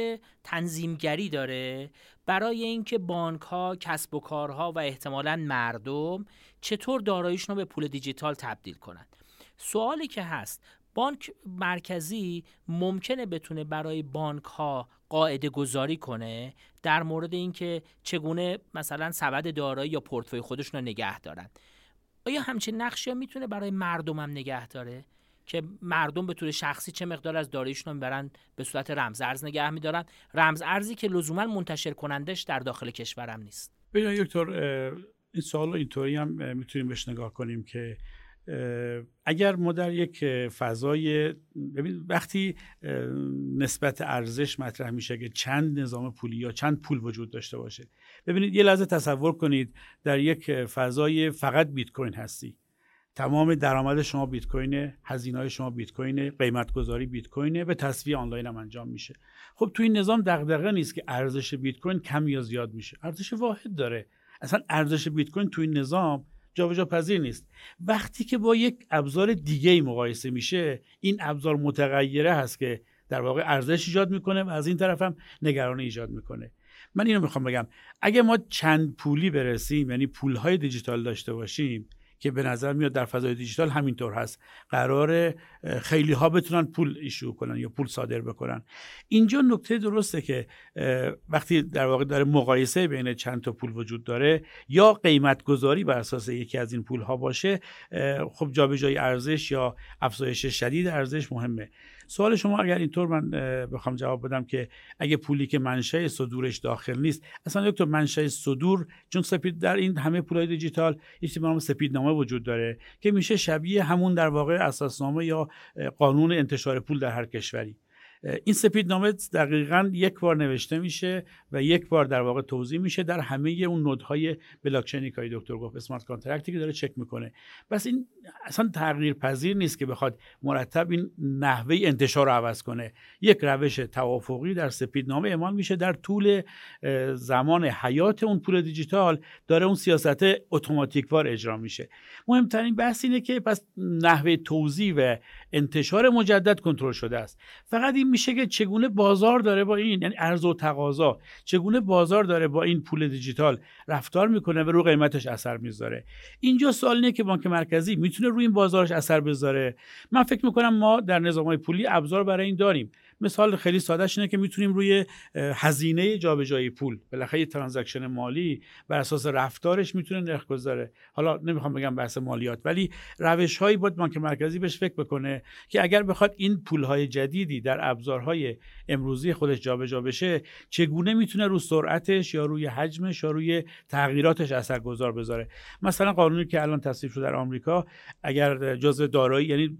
تنظیمگری داره. برای اینکه بانک ها کسب و کارها و احتمالا مردم چطور داراییشون رو به پول دیجیتال تبدیل کنند سوالی که هست بانک مرکزی ممکنه بتونه برای بانک ها قاعده گذاری کنه در مورد اینکه چگونه مثلا سبد دارایی یا پورتفوی خودشون رو نگه دارن؟ آیا همچین نقشی می‌تونه برای مردم هم نگه داره؟ که مردم به طور شخصی چه مقدار از داراییشون رو به صورت رمز ارز نگه میدارن. رمز ارزی که لزوما منتشر کنندش در داخل کشورم نیست. ببین دکتر این سوال اینطوری هم می‌تونیم بهش نگاه کنیم که اگر ما در یک فضای ببین وقتی نسبت ارزش مطرح میشه که چند نظام پولی یا چند پول وجود داشته باشه ببینید یه لحظه تصور کنید در یک فضای فقط بیت کوین هستی. تمام درآمد شما بیت کوینه هزینه شما بیت کوینه قیمت گذاری بیت کوینه به تصویه آنلاین هم انجام میشه. خب تو این نظام دغدغه نیست که ارزش بیت کوین کم یا زیاد میشه. ارزش واحد داره. اصلا ارزش بیت کوین تو این نظام جابجا پذیر نیست. وقتی که با یک ابزار دیگه ای مقایسه میشه این ابزار متغیره هست که در واقع ارزش ایجاد می‌کنه و از این طرف هم نگرانی ایجاد می‌کنه. من اینو می‌خوام بگم. اگه ما چند پولی برسیم یعنی پولهای دیجیتال داشته باشیم که به نظر میاد در فضای دیجیتال همینطور هست. قرار خیلی ها بتونن پول ایشو کنن یا پول صادر بکنن. اینجا نکته درسته که وقتی در واقع داره مقایسه بین چند تا پول وجود داره یا قیمت گذاری بر اساس یکی از این پول ها باشه خب جابجایی ارزش یا افزایش شدید ارزش مهمه. سوال شما اگر اینطور من بخوام جواب بدم که اگه پولی که منشأ صدورش داخل نیست اصلا دکتر منشأ صدور چون سپید در این همه پولای دیجیتال یه چیزی نام سپیدنامه وجود داره که میشه شبیه همون در واقع اساسنامه یا قانون انتشار پول در هر کشوری. این سپید نامه دقیقا یک بار نوشته میشه و یک بار در واقع توضیح میشه در همه اون نودهای بلاکچینی که دکتر گفت smart contract ی که داره چک می‌کنه. پس این اصلا تغییر پذیر نیست که بخواد مرتب این نحوه انتشار رو عوض کنه. یک روش توافقی در سپید نامه اعمال میشه در طول زمان حیات اون پول دیجیتال داره اون سیاست اتوماتیک وار اجرا میشه. مهمترین بحث اینه که پس نحوه توزیع و انتشار مجدد کنترل شده است. فقط این میشه که چگونه بازار داره با این یعنی عرض و تقاضا چگونه بازار داره با این پول دیجیتال رفتار می‌کنه و رو قیمتش اثر می‌ذاره. اینجا سوال اینه که بانک مرکزی می‌تونه روی این بازارش اثر بذاره؟ من فکر می‌کنم ما در نظام های پولی ابزار برای این داریم. مثال خیلی سادهش اینه که می‌تونیم روی هزینه جابجایی پول بالاخره ترانزکشن مالی بر اساس رفتارش می‌تونه نرخ گذاره. حالا نمی‌خوام بگم بحث مالیات ولی روش هایی باید بانک مرکزی بهش فکر بکنه که اگر بخواد این پول های جدیدی در ابزارهای امروزی خودش جابجا بشه چگونه می‌تونه رو سرعتش یا روی حجمش یا روی تغییراتش اثرگذار بذاره؟ مثلا قانونی که الان تصویب شده در آمریکا اگر جزء دارایی یعنی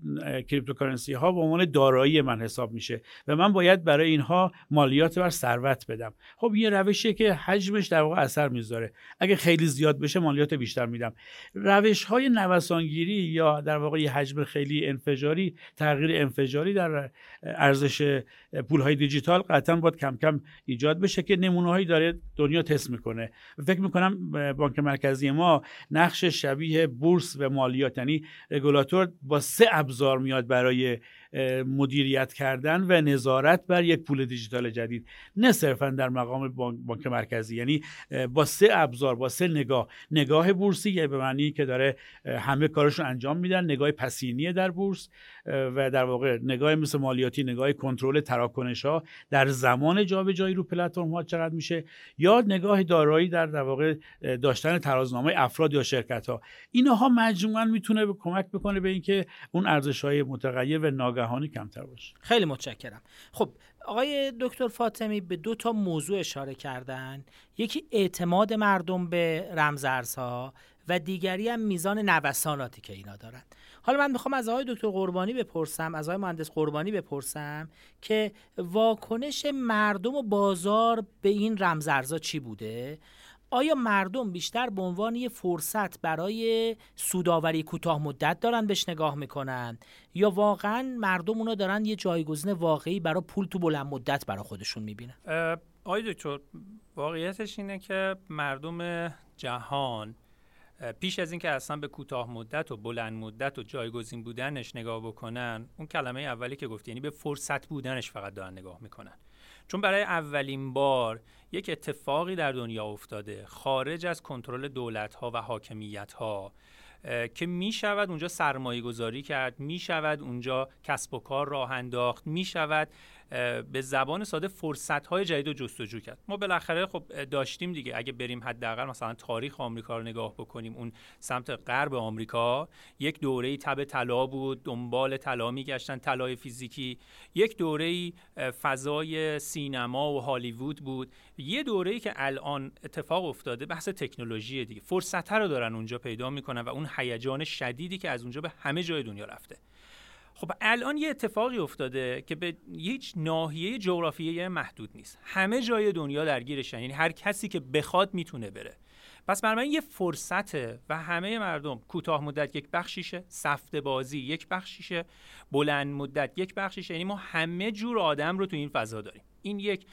کریپتوکارنسی ها به عنوان دارایی من حساب میشه و من باید برای اینها مالیات بر ثروت بدم. خب یه روشیه که حجمش در واقع اثر می‌ذاره. اگه خیلی زیاد بشه مالیات بیشتر میدم. روش های نوسانگیری یا در واقع یه حجم خیلی انفجاری تغییر انفجاری در ارزش پول های دیجیتال قطعا باید کم کم ایجاد بشه که نمونه هایی داره دنیا تست می‌کنه. فکر می‌کنم بانک مرکزی ما نقش شبیه بورس و مالیات یعنی رگولاتور با سه ابزار میاد برای مدیریت کردن و نظارت بر یک پول دیجیتال جدید. نه صرفا در مقام بانک مرکزی. یعنی با سه ابزار با سه نگاه. نگاه بورسی یعنی به معنی که داره همه کارشون انجام میدن. نگاه پسینی در بورس و در واقع نگاه مثل مالیاتی نگاه کنترل تراکنش ها در زمان جابجایی رو پلتفرم ها چقدر میشه. یا نگاه دارایی در در واقع داشتن ترازنامه افراد یا شرکت ها اینها مجموعا می‌تونه کمک بکنه به اینکه اون ارزش های متغیر و ناگهانی کمتر باشه. خیلی متشکرم. خب آقای دکتر فاطمی به دو تا موضوع اشاره کردن. یکی اعتماد مردم به رمزارزها و دیگری هم میزان نوساناتی که اینا دارن. حالا من می‌خوام از آقای دکتر قربانی بپرسم از آقای مهندس قربانی بپرسم که واکنش مردم و بازار به این رمزارزها چی بوده؟ آیا مردم بیشتر به عنوان یه فرصت برای سوداوری کوتاه مدت دارن بهش نگاه می‌کنن؟ یا واقعا مردم اونا دارن یه جایگزین واقعی برای پول تو بلند مدت برای خودشون می‌بینن؟ آقای دکتر واقعیتش اینه که مردم جهان پیش از اینکه اصلا به کوتاه مدت و بلند مدت و جایگزین بودنش نگاه بکنن اون کلمه اولی که گفتی یعنی به فرصت بودنش فقط دارن نگاه می‌کنن. چون برای اولین بار یک اتفاقی در دنیا افتاده خارج از کنترل دولت ها و حاکمیت ها که می شود اونجا سرمایه گذاری کرد می شود اونجا کسب و کار راه انداخت می شود به زبان ساده فرصت های جدید رو جستجو کرد. ما بالاخره خب داشتیم دیگه. اگه بریم حداقل مثلا تاریخ آمریکا رو نگاه بکنیم اون سمت غرب آمریکا یک دوره تب طلا بود دنبال طلا میگشتن طلای فیزیکی. یک دوره فضای سینما و هالیوود بود. یه دوره که الان اتفاق افتاده بحث تکنولوژی دیگه. فرصت رو دارن اونجا پیدا می‌کنن و اون هیجان شدیدی که از اونجا به همه جای دنیا رفته. خب الان یه اتفاقی افتاده که به هیچ ناحیه جغرافیایی محدود نیست. همه جای دنیا درگیرشن. یعنی هر کسی که بخواد می‌تونه بره. پس برای یه فرصته و همه مردم کوتاه مدت یک بخشیشه سفت بازی یک بخشیشه بلند مدت یک بخشیشه. یعنی ما همه جور آدم رو تو این فضا داریم. این یک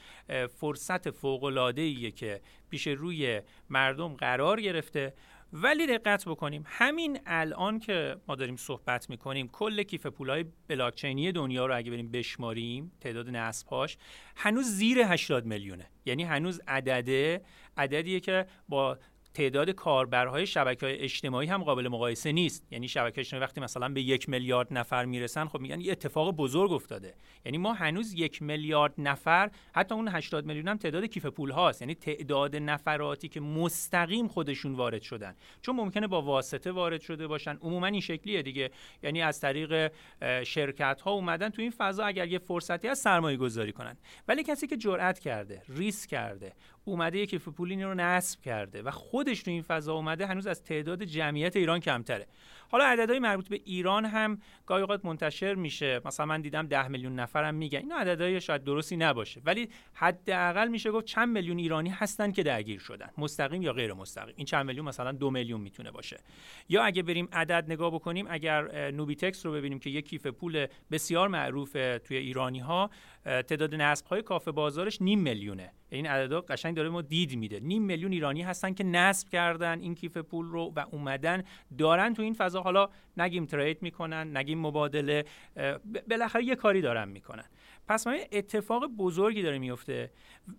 فرصت فوق العاده که پیش روی مردم قرار گرفته ولی دقت بکنیم همین الان که ما داریم صحبت می‌کنیم کل کیف پولای بلاکچینی دنیا رو اگه بریم بشماریم تعداد نصبهاش هنوز زیر 80 میلیونه. یعنی هنوز عدده عددیه که با تعداد کاربرهای شبکه های اجتماعی هم قابل مقایسه نیست. یعنی شبکه اجتماعی وقتی مثلا به یک میلیارد نفر می‌رسن خب میگن یه اتفاق بزرگ افتاده. یعنی ما هنوز یک میلیارد نفر حتی اون 80 میلیون هم تعداد کیف پول هاست. یعنی تعداد نفراتی که مستقیم خودشون وارد شدن. چون ممکنه با واسطه وارد شده باشن. عموما این شکلیه دیگه. یعنی از طریق شرکت ها اومدن تو این فضا اگر یه فرصتی از سرمایه گذاری کنن. ولی کسی که جرأت کرده ریسک کرده اومده یک کیف پول رو نصب کرده و خودش تو این فضا اومده هنوز از تعداد جمعیت ایران کمتره. حالا عددهای مربوط به ایران هم گاهی اوقات منتشر میشه. مثلا من دیدم ده میلیون نفرم میگن. این عددهای شاید درستی نباشه. ولی حداقل میشه گفت چند میلیون ایرانی هستن که درگیر شدن. مستقیم یا غیر مستقیم. این چند میلیون مثلا دو میلیون می‌تونه باشه. یا اگه بریم عدد نگاه بکنیم اگر نوبیتکس رو ببینیم که یک کیف پول بسیار معروف توی ایرانی ها تعداد نصب های کافه بازارش نیم میلیونه. این عددا قشنگ داره ما دید میده. نیم میلیون ایرانی هستن که نصب کردن این کیف پول رو و اومدن دارن تو این فضا. حالا نگیم ترید می‌کنن نگیم مبادله بالاخره یه کاری دارن می‌کنن. پس من اتفاق بزرگی داره میفته.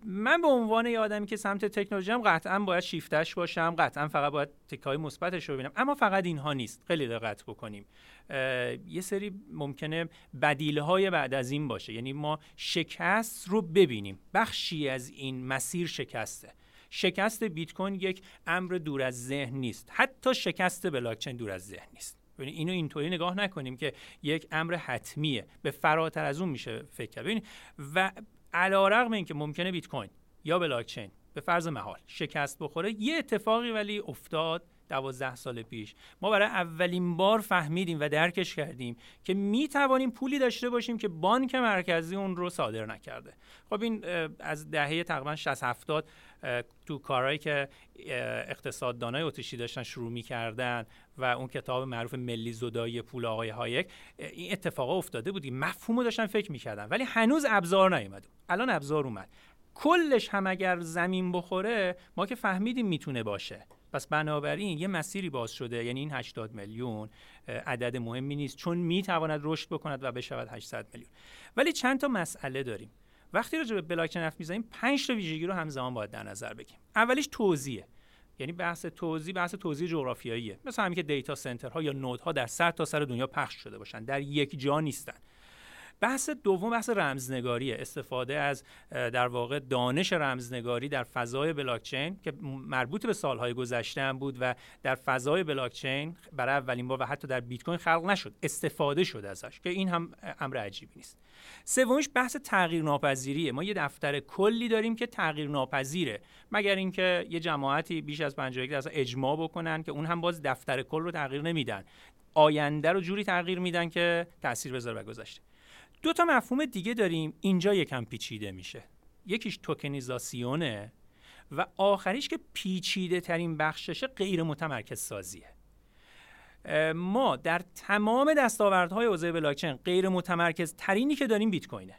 من به عنوان یه آدمی که سمت تکنولوژی هم قطعا باید شیفتش باشم قطعا فقط باید تکای مثبتش رو ببینم. اما فقط اینها نیست. خیلی دقت بکنیم. یه سری ممکنه بدیله های بعد از این باشه. یعنی ما شکست رو ببینیم. بخشی از این مسیر شکسته. شکست بیت کوین یک امر دور از ذهن نیست. حتی شکست بلاکچین دور از ذهن نیست. ببینید اینو اینطوری نگاه نکنیم که یک امر حتمیه. به فراتر از اون میشه فکر کرد. ببینید و علیرغم اینکه ممکنه بیت کوین یا بلاکچین به فرض محال شکست بخوره یه اتفاقی ولی افتاد دوازده سال پیش. ما برای اولین بار فهمیدیم و درکش کردیم که می توانیم پولی داشته باشیم که بانک مرکزی اون رو صادر نکرده. خب این از دهه تقریبا 60 70 تو کارهایی که اقتصاددانای اتریشی داشتن شروع می‌کردن و اون کتاب معروف ملی زدایی پول آقای هایک این اتفاقا افتاده بودی مفهومو داشتن فکر می‌کردن. ولی هنوز ابزار نیومد الان ابزار اومد. کلش هم اگر زمین بخوره ما که فهمیدیم می‌تونه باشه. پس بنابراین یه مسیری باز شده یعنی این 80 میلیون عدد مهمی نیست چون می‌تواند رشد بکند و بشود 800 میلیون. ولی چند تا مسئله داریم. وقتی راجع به بلاکچین حرف می‌زنیم 5 تا ویژگی رو همزمان باید در نظر بگیریم اولیش توزیعه. یعنی بحث توزیع بحث توزیع جغرافیاییه. مثل همین که دیتا سنترها یا نودها در سر تا سر دنیا پخش شده باشن. در یک جا نیستن. بحث دوم بحث رمزنگاریه استفاده از در واقع دانش رمزنگاری در فضای بلاکچین که مربوط به سالهای گذشته هم بود و در فضای بلاکچین برای اولین بار و حتی در بیت کوین خلق نشد استفاده شد ازش که این هم امر عجیبی نیست. سومش بحث تغییر ناپذیریه ما یه دفتر کلی داریم که تغییر ناپذیره مگر اینکه یه جماعتی بیش از 50 درصد اجماع بکنن که اون هم باز دفتر کل رو تغییر نمیدن. آینده رو جوری تغییر میدن که تاثیر بذاره و گذشته. دو تا مفهوم دیگه داریم. اینجا یکم پیچیده میشه. یکیش توکنیزاسیونه و آخریش که پیچیده ترین بخشش غیر متمرکز سازیه. ما در تمام دستاوردهای حوزه بلاکچین غیر متمرکز ترینی که داریم بیت کوینه.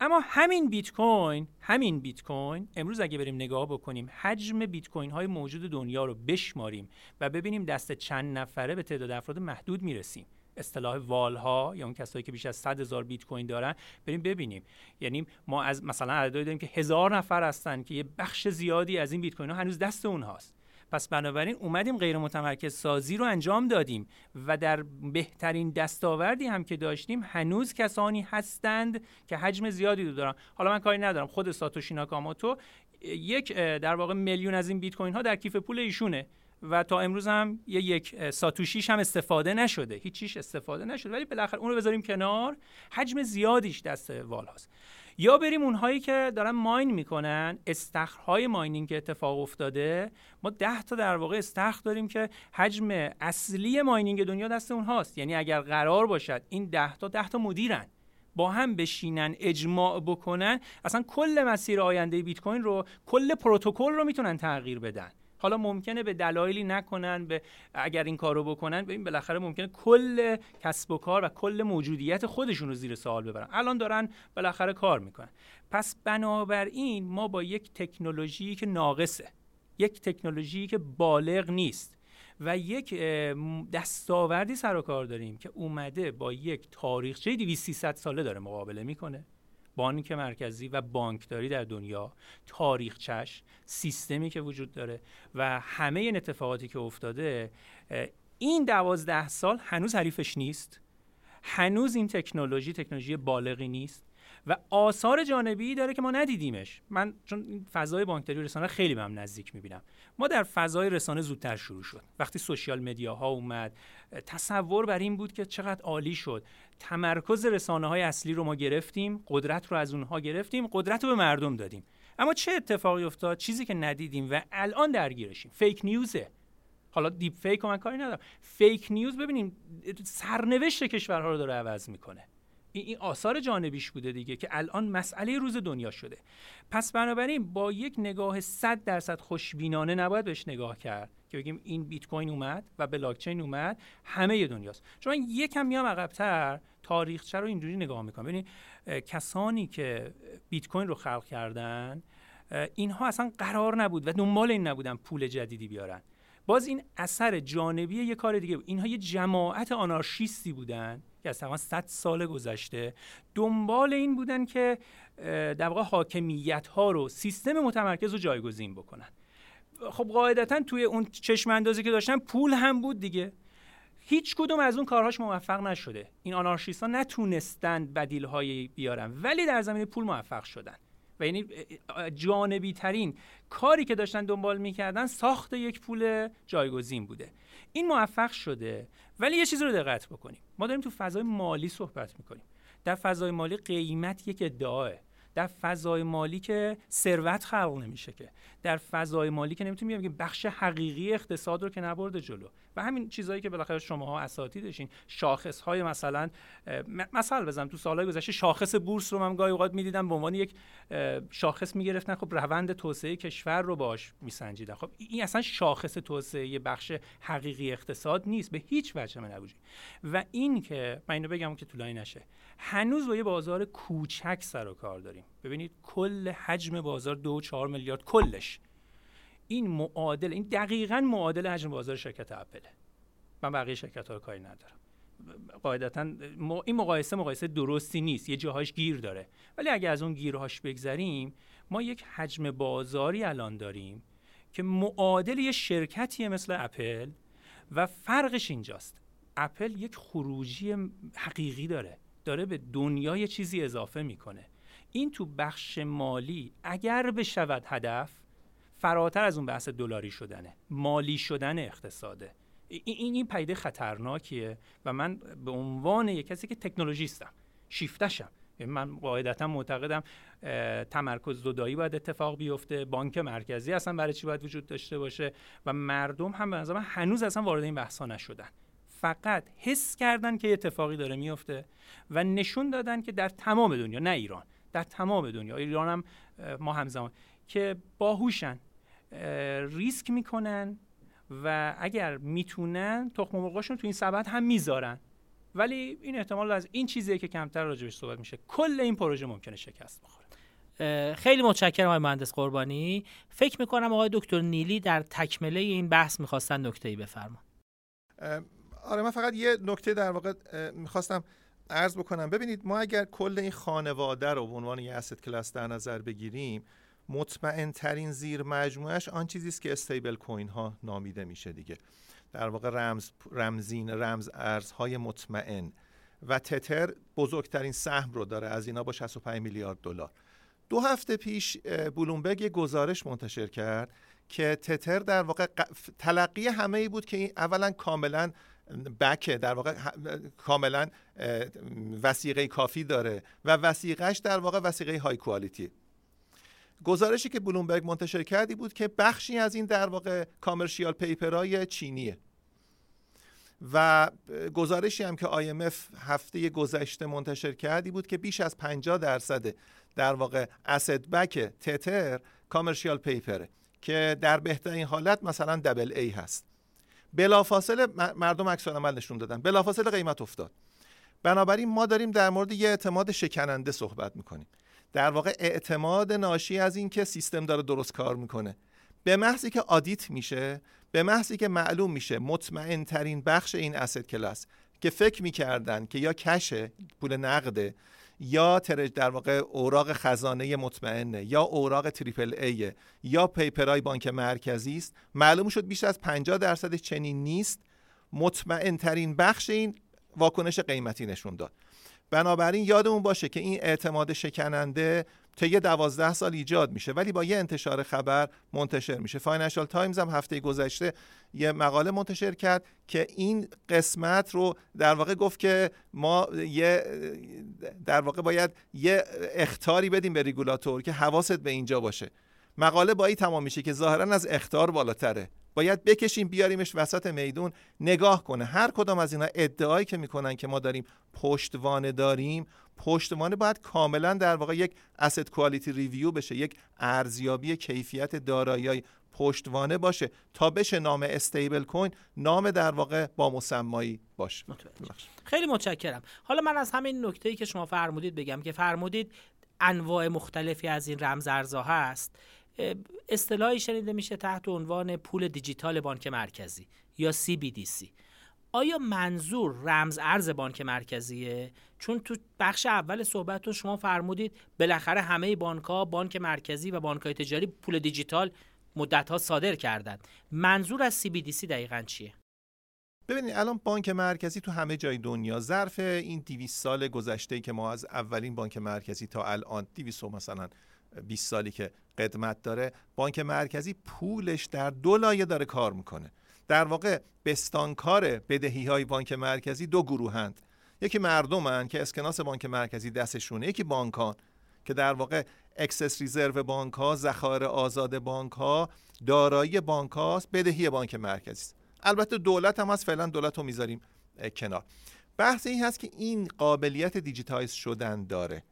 اما همین بیت کوین همین بیت کوین امروز اگه بریم نگاه بکنیم حجم بیت کوین های موجود دنیا رو بشماریم و ببینیم دست چند نفره به تعداد افراد محدود می‌رسیم. اصطلاح والها یا اون کسایی که بیش از 100 هزار بیت کوین دارن بریم ببینیم. یعنی ما از مثلا عددی داریم که هزار نفر هستن که یه بخش زیادی از این بیت کوین ها هنوز دست اونهاست. پس بنابراین اومدیم غیر متمرکز سازی رو انجام دادیم و در بهترین دستاوردی هم که داشتیم هنوز کسانی هستند که حجم زیادی رو دارن. حالا من کاری ندارم خود ساتوشی ناکاموتو یک در واقع میلیون از این بیت کوین ها در کیف پول ایشونه. و تا امروز هم یه یک ساتوشیش هم استفاده نشده. هیچیش استفاده نشده. ولی بالاخره اون رو بذاریم کنار. حجم زیادیش دست وال هاست. یا بریم اونهایی که دارن ماین می‌کنن استخرهای ماینینگ که اتفاق افتاده. ما ده تا در واقع استخر داریم که حجم اصلی ماینینگ دنیا دست اونهاست. یعنی اگر قرار باشد این ده تا ده تا مدیرن. با هم بشینن اجماع بکنن اصلا کل مسیر آینده بیت کوین رو کل پروتکل رو می‌تونن تغییر بدن. حالا ممکنه به دلایلی نکنن به اگر این کارو بکنن ببین بالاخره ممکنه کل کسب و کار و کل موجودیت خودشون رو زیر سوال ببرن. الان دارن بالاخره کار می‌کنن. پس بنابراین ما با یک تکنولوژی که ناقصه یک تکنولوژی که بالغ نیست و یک دستاوردی سر و کار داریم که اومده با یک تاریخچه 200 ساله داره مقابله می‌کنه. بانک مرکزی و بانکداری در دنیا تاریخچش سیستمی که وجود داره و همه این اتفاقاتی که افتاده این دوازده سال هنوز حریفش نیست. هنوز این تکنولوژی تکنولوژی بالغی نیست. و آثار جانبی داره که ما ندیدیمش. من چون فضای بانکداری رسانه خیلی بهم نزدیک می‌بینم. ما در فضای رسانه زودتر شروع شد. وقتی سوشیال مدیاها اومد تصور بر این بود که چقدر عالی شد. تمرکز رسانه های اصلی رو ما گرفتیم قدرت رو از اونها گرفتیم قدرت رو به مردم دادیم. اما چه اتفاقی افتاد؟ چیزی که ندیدیم و الان درگیرشیم. فیک نیوزه. حالا deep fake من کاری ندارم. fake news ببینیم سرنوشت کشورها رو داره عوض می‌کنه. این آثار جانبیش بوده دیگه که الان مسئله روز دنیا شده. پس بنابراین با یک نگاه 100 درصد خوشبینانه نباید بهش نگاه کرد که بگیم این بیت کوین اومد و بلاکچین اومد همه دنیاست. چون یکم میام عقبتر تاریخچه رو اینجوری نگاه می‌کنم. ببینید کسانی که بیت کوین رو خلق کردن اینها اصلا قرار نبود و دنبال این نبودن پول جدیدی بیارن. باز این اثر جانبی یه کار دیگه بود. اینها یه جماعت آنارشیستی بودن که از تقریبا 100 سال گذشته. دنبال این بودن که در واقع حاکمیت ها رو سیستم متمرکز رو جایگزین بکنن. خب قاعدتا توی اون چشم اندازی که داشتن پول هم بود دیگه. هیچ کدوم از اون کارهاش موفق نشده. این آنارشیست ها نتونستند بدیل بیارن ولی در زمین پول موفق شدن. و یعنی جانبی ترین کاری که داشتن دنبال می‌کردن ساخت یک پول جایگزین بوده. این موفق شده. ولی یه چیزی رو دقت بکنیم. ما داریم تو فضای مالی صحبت می‌کنیم. در فضای مالی قیمت یک ادعاه در فضای مالی که ثروت خلق نمیشه که. در فضای مالی که نمی‌تونیم بگیم بخش حقیقی اقتصاد رو که نبرده جلو. و همین چیزهایی که بالاخره شماها اساتیدشین شاخص های مثلا مثال بزنم. تو سالهای گذشته شاخص بورس رو من گاهی اوقات می‌دیدم به عنوان یک شاخص می‌گرفتن. خب روند توسعه کشور رو باش میسنجیدن. خب این اصلا شاخص توسعه بخش حقیقی اقتصاد نیست. به هیچ وجه من و این که من اینو بگم که طولانی نشه. هنوز با یه بازار کوچک سر و کار داریم. ببینید کل حجم بازار دو چهار میلیارد کلش. این معادل این دقیقا معادل حجم بازار شرکت اپله من بقیه شرکت ها رو کاری ندارم. قاعدتا این مقایسه مقایسه درستی نیست. یه جاهاش گیر داره. ولی اگر از اون گیرهاش بگذریم ما یک حجم بازاری الان داریم که معادل یه شرکتیه مثل اپل و فرقش اینجاست. اپل یک خروجی حقیقی داره. داره به دنیا چیزی اضافه می‌کنه. این تو بخش مالی اگر بشود هدف فراتر از اون بحث دلاری شدنه. مالی شدن اقتصاده. این این پیده خطرناکیه و من به عنوان یک کسی که تکنولوژیستم شیفتشم. یعنی من قاعدتا معتقدم تمرکز زدایی باید اتفاق بیفته بانک مرکزی اصلا برای چی باید وجود داشته باشه و مردم هم به نظر هنوز اصلا وارد این بحثا نشدن. فقط حس کردن که اتفاقی داره میفته و نشون دادن که در تمام دنیا نه ایران در تمام دنیا ایران هم ما همزمان که باهوشن. ریسک می‌کنن و اگر می‌تونن تخم مرغاشون تو این سبد هم می‌ذارن. ولی این احتمال از این چیزیه که کمتر راجبش صحبت میشه. کل این پروژه ممکنه شکست بخوره. خیلی متشکرم آقای مهندس قربانی. فکر می‌کنم آقای دکتر نیلی در تکمله این بحث می‌خواستن نکته ای بفرمان آره من فقط یه نکته در واقع می‌خواستم عرض بکنم. ببینید ما اگر کل این خانواده رو به عنوان یه اسید کلاس در نظر بگیریم مطمئن ترین زیر مجموعش آن چیزی است که استیبل کوین ها نامیده میشه دیگه. در واقع رمز رمزین رمز ارزهای مطمئن. و تتر بزرگترین سهم رو داره از اینا با 65 میلیارد دلار. دو هفته پیش بلومبرگ یه گزارش منتشر کرد که تتر در واقع تلقی همه ای بود که اولا کاملا بکه در واقع کاملا وسیقه کافی داره و وسیقهش در واقع وسیقه های کوالیتی گزارشی که بلومبرگ منتشر کردی بود که بخشی از این در واقع کامرشیال پیپرای چینیه. و گزارشی هم که IMF هفته گذشته منتشر کردی بود که بیش از 50 درصد در واقع اسید بک تتر کامرشیال پیپره که در بهترین حالت مثلا دبل ای هست. بلافاصله مردم عکس عمل نشون دادن. بلافاصله قیمت افتاد. بنابراین ما داریم در مورد یه اعتماد شکننده صحبت می‌کنیم. در واقع اعتماد ناشی از اینکه سیستم داره درست کار می‌کنه. به محضی که آدیت میشه به محضی که معلوم میشه مطمئن ترین بخش این اسید کلاس که فکر می‌کردن که یا کشه پول نقده یا در واقع اوراق خزانه مطمئنه یا اوراق triple A یا paper ای بانک مرکزی است معلوم شد بیش از 50 درصد چنین نیست. مطمئن ترین بخش این واکنش قیمتی نشون داد. بنابراین یادمون باشه که این اعتماد شکننده طی دوازده سال ایجاد میشه ولی با یه انتشار خبر منتشر میشه. Financial Times هم هفته گذشته یه مقاله منتشر کرد که این قسمت رو در واقع گفت که ما یه در واقع باید یه اختاری بدیم به ریگولاتور که حواست به اینجا باشه. مقاله با این تمام میشه که ظاهرا از اختار بالاتره. باید بکشیم بیاریمش وسط میدون. نگاه کنه. هر کدام از اینا ادعایی که می‌کنن که ما داریم پشتوانه داریم پشتوانه باید کاملا در واقع یک asset quality ریویو بشه یک ارزیابی کیفیت دارایی پشتوانه باشه تا بشه نام استیبل کوین نام در واقع با مسمایی باشه. خیلی متشکرم. حالا من از همین نکته ای که شما فرمودید بگم که فرمودید انواع مختلفی از این رمز ارزها هست. اصطلاحی شنیده میشه تحت عنوان پول دیجیتال بانک مرکزی یا CBDC آیا منظور رمز ارز بانک مرکزیه؟ چون تو بخش اول صحبت رو شما فرمودید بالاخره همه بانک ها بانک مرکزی و بانک های تجاری پول دیجیتال مدت ها صادر کردند منظور از CBDC دقیقا چیه؟ ببینید الان بانک مرکزی تو همه جای دنیا ظرف این 200 سال گذشته که ما از اولین بانک مرکزی تا الان 200 مثلا 20 سالی که قدمت داره. بانک مرکزی پولش در دو لایه داره کار می‌کنه. در واقع بستانکار بدهی های بانک مرکزی دو گروهند یکی مردمن که اسکناس بانک مرکزی دستشونه یکی بانکان که در واقع excess reserve بانک ها ذخایر آزاد بانک ها دارایی بانک هاست بدهی بانک مرکزی است. البته دولت هم از فعلا دولت رو می‌ذاریم کنار. بحث این هست که این قابلیت digitize شدن داره.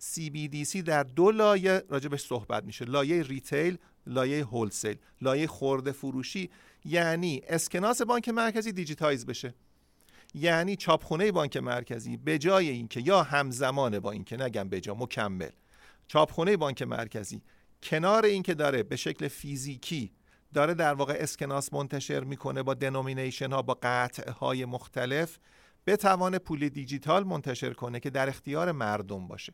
CBDC در دو لایه راجبش صحبت میشه. لایه retail لایه wholesale. لایه خورده فروشی یعنی اسکناس بانک مرکزی digitize بشه. یعنی چاپخونه بانک مرکزی به جای اینکه یا همزمان با اینکه نگم به جا مکمل. چاپخونه بانک مرکزی کنار اینکه داره به شکل فیزیکی داره در واقع اسکناس منتشر می‌کنه با دنومینیشن ها با قطع های مختلف بتوانه پول دیجیتال منتشر کنه که در اختیار مردم باشه.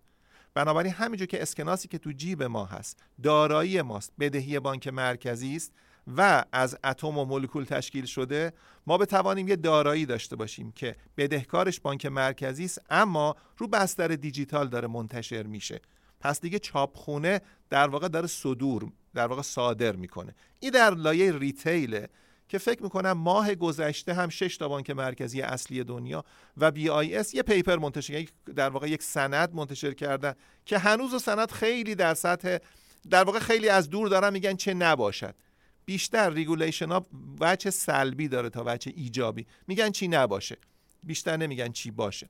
بنابراین همینجور که اسکناسی که تو جیب ما هست دارایی ماست بدهی بانک مرکزی است و از اتم و مولکول تشکیل شده ما بتوانیم یه دارایی داشته باشیم که بدهکارش بانک مرکزی است اما رو بستر دیجیتال داره منتشر میشه. پس دیگه چاپخونه در واقع داره صدور در واقع صادر می‌کنه. این در لایه retail ه که فکر می‌کنم ماه گذشته هم شش تا بانک مرکزی اصلی دنیا و BIS یه paper منتشر در واقع یک سند منتشر کردن که هنوز سند خیلی در سطح در واقع خیلی از دور دارن میگن چه نباشد. بیشتر regulation ها وجه سلبی داره تا وجه ایجابی. میگن چی نباشه. بیشتر نمیگن چی باشه.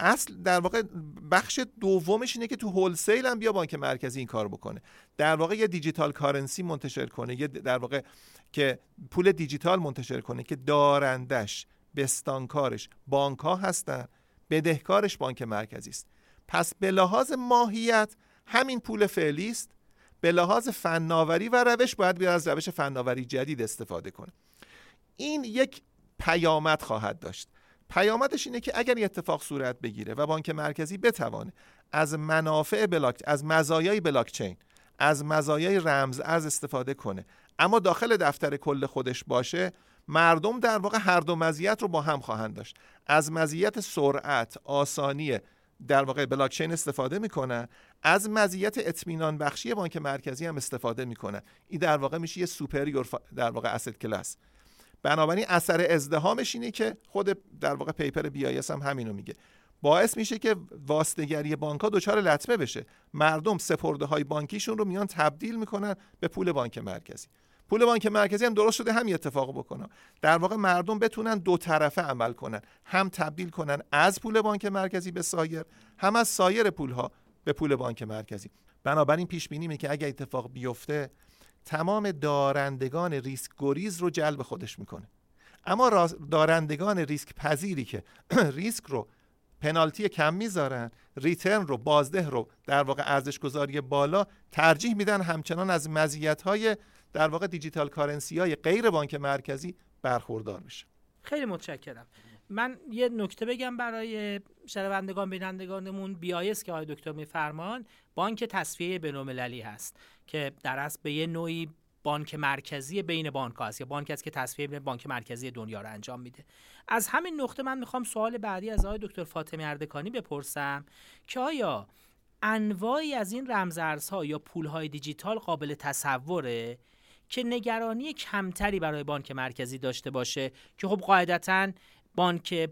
اصل در واقع بخش دومش اینه که تو هولسیل هم بیا بانک مرکزی این کار بکنه. در واقع یه دیجیتال کارنسی منتشر کنه. یه در واقع که پول دیجیتال منتشر کنه که دارندش بستانکارش بانک ها هستن بدهکارش بانک مرکزی است. پس به لحاظ ماهیت همین پول فعلی است. به لحاظ فناوری و روش باید بیاد از روش فناوری جدید استفاده کنه. این یک پیامد خواهد داشت. پیامدش اینه که اگر اتفاق صورت بگیره و بانک مرکزی بتوانه از منافع بلاک از مزایای بلاکچین از مزایای رمز ارز استفاده کنه اما داخل دفتر کل خودش باشه مردم در واقع هر دو مزیت رو با هم خواهند داشت. از مزیت سرعت آسانی در واقع بلاکچین استفاده می‌کنن از مزیت اطمینان بخشی بانک مرکزی هم استفاده می‌کنن این در واقع میشه یه superior در واقع asset class بنابراین اثر ازدهامش اینه که خود در واقع paper BIS هم همینو میگه. باعث میشه که واسطگری بانک ها دچار لطمه بشه. مردم سپرده های بانکیشون رو میان تبدیل می‌کنن به پول بانک مرکزی. پول بانک مرکزی هم درست شده همین اتفاق بکنن در واقع مردم بتونن دو طرفه عمل کنن. هم تبدیل کنن از پول بانک مرکزی به سایر هم از سایر پول ها به پول بانک مرکزی. بنابراین پیش بینی که اگر اتفاق بیفته تمام دارندگان ریسک گریز رو جلب خودش می‌کنه. اما دارندگان ریسک پذیری که ریسک رو پنالتی کم می‌ذارن return رو بازده رو در واقع ارزش گذاری بالا ترجیح میدن همچنان از مزیت های در واقع digital currency های غیر بانک مرکزی برخوردار بشه. خیلی متشکرم. من یه نکته بگم برای شنوندگان بینندگانمون. بیایست که آقای دکتر میفرمان بانک تصفیه بین‌المللی هست که در اصل به یه نوعی بانک مرکزی بین بانک هست. یا بانک است که تصفیه بانک مرکزی دنیا رو انجام میده. از همین نقطه من می‌خوام سوال بعدی از آقای دکتر فاطمی اردکانی بپرسم که آیا انواعی از این رمزارزها یا پولهای دیجیتال قابل تصوره که نگرانی کمتری برای بانک مرکزی داشته باشه؟ که خب قاعدتا بانک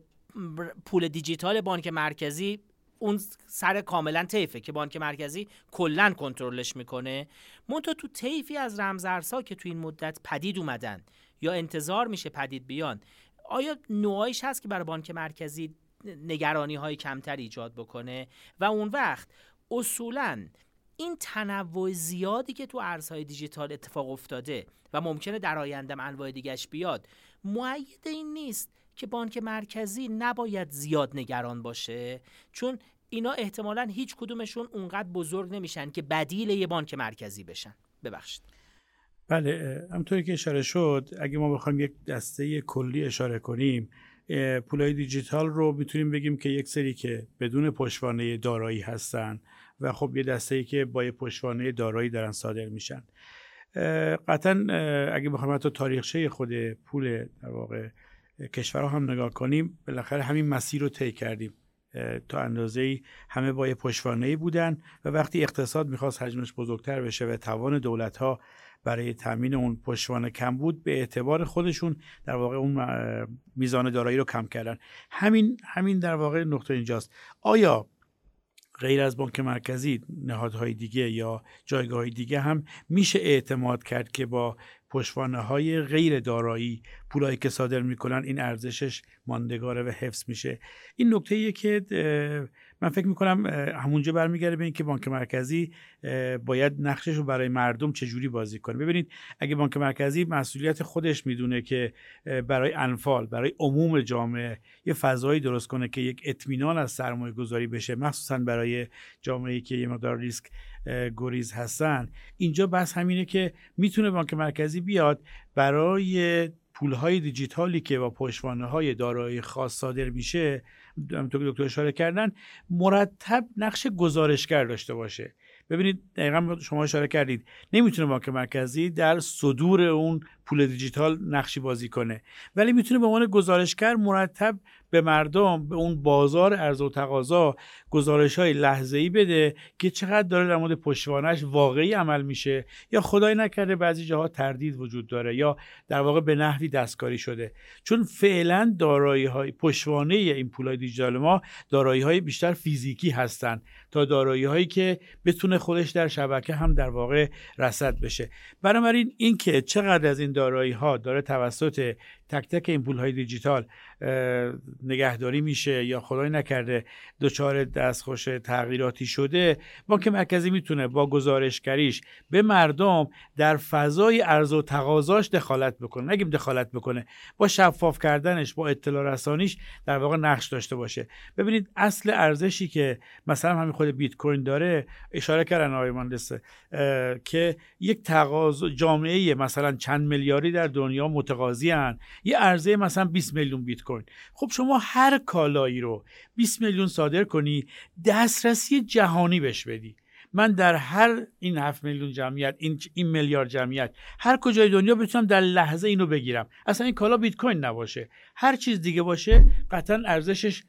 پول دیجیتال بانک مرکزی اون سر کاملا طیفه که بانک مرکزی کلا کنترلش می‌کنه. منتها تو طیفی از رمزارزها که تو این مدت پدید اومدن یا انتظار میشه پدید بیان آیا نوعایش هست که برای بانک مرکزی نگرانی های کمتر ایجاد بکنه؟ و اون وقت اصولا این تنوع زیادی که تو ارزهای دیجیتال اتفاق افتاده و ممکنه در آینده انواع دیگش بیاد معید این نیست که بانک مرکزی نباید زیاد نگران باشه چون اینا احتمالا هیچ کدومشون اونقدر بزرگ نمیشن که بدیل یه بانک مرکزی بشن. ببخشید. بله همطوری که اشاره شد اگه ما بخوایم یک دسته کلی اشاره کنیم پولای دیجیتال رو می‌تونیم بگیم که یک سری که بدون پشتوانه دارایی هستن و خب یه دسته ای که با پشتوانه دارایی دارن صادر میشن. قطعا اگه بخوایم حتی تاریخچه خود پول در واقع کشورها هم نگاه کنیم بالاخره همین مسیر رو طی کردیم. تا اندازه همه با یه پشتوانه بودن و وقتی اقتصاد می‌خواست حجمش بزرگتر بشه و توان دولت ها برای تامین اون پشتوانه کم بود به اعتبار خودشون در واقع اون میزان دارایی رو کم کردن. همین همین در واقع نقطه اینجاست. آیا غیر از بانک مرکزی نهادهای دیگه یا جایگاه دیگه هم میشه اعتماد کرد که با پشوانه های غیر دارایی پولایی که صادر می‌کنن این ارزشش ماندگاره و حفظ میشه. این نکته که من فکر می‌کنم همونجا برمیگرده به اینکه بانک مرکزی باید نقشش رو برای مردم چجوری بازی کنه. ببینید اگه بانک مرکزی مسئولیت خودش می‌دونه که برای انفال برای عموم جامعه یه فضایی درست کنه که یک اطمینان از سرمایه گذاری بشه مخصوصا برای جامعه که یه مقدار ریسک گریز هستن. اینجا بس همینه که می‌تونه بانک مرکزی بیاد برای پولهای دیجیتالی که با پشتوانه های دارایی خاص صادر میشه همونطور دکتر اشاره کردن مرتب نقش گزارشگر داشته باشه. ببینید دقیقا شما اشاره کردید. نمی‌تونه بانک مرکزی در صدور اون پول دیجیتال نقشی بازی کنه. ولی می‌تونه به عنوان گزارشگر مرتب به مردم به اون بازار ارز و تقاضا گزارش های لحظه ای بده که چقدر داره در مورد پشتوانش واقعی عمل میشه یا خدای نکرده بعضی جاها تردید وجود داره یا در واقع به نحوی دستکاری شده. چون فعلا دارایی های پشتوانه این پولای دیجیتال ما دارایی های بیشتر فیزیکی هستند تا دارایی هایی که بتونه خودش در شبکه هم در واقع رصد بشه. بنابراین اینکه چقدر از این دارایی ها داره توسط تک تک این پول های دیجیتال نگهداری میشه یا خدای نکرده دچار دستخوش تغییراتی شده بانک مرکزی می‌تونه با گزارشگریش به مردم در فضای ارز و تقاضاش دخالت بکنه. نگیم دخالت بکنه با شفاف کردنش با اطلاع رسانیش در واقع نقش داشته باشه. ببینید اصل ارزشی که مثلا همین خود بیت کوین داره اشاره کردن آقای مهندس که یک تقاضا جامعه مثلا چند میلیاردی در دنیا متقاضی یه عرضه مثلا 20 میلیون بیت کوین. خب شما هر کالایی رو 20 میلیون صادر کنی دسترسی جهانی بهش بدی. من در هر این 7 میلیون جمعیت این این میلیارد جمعیت هر کجای دنیا بتونم در لحظه اینو بگیرم. اصلا این کالا بیت کوین نباشه. هر چیز دیگه باشه قطعا ارزشش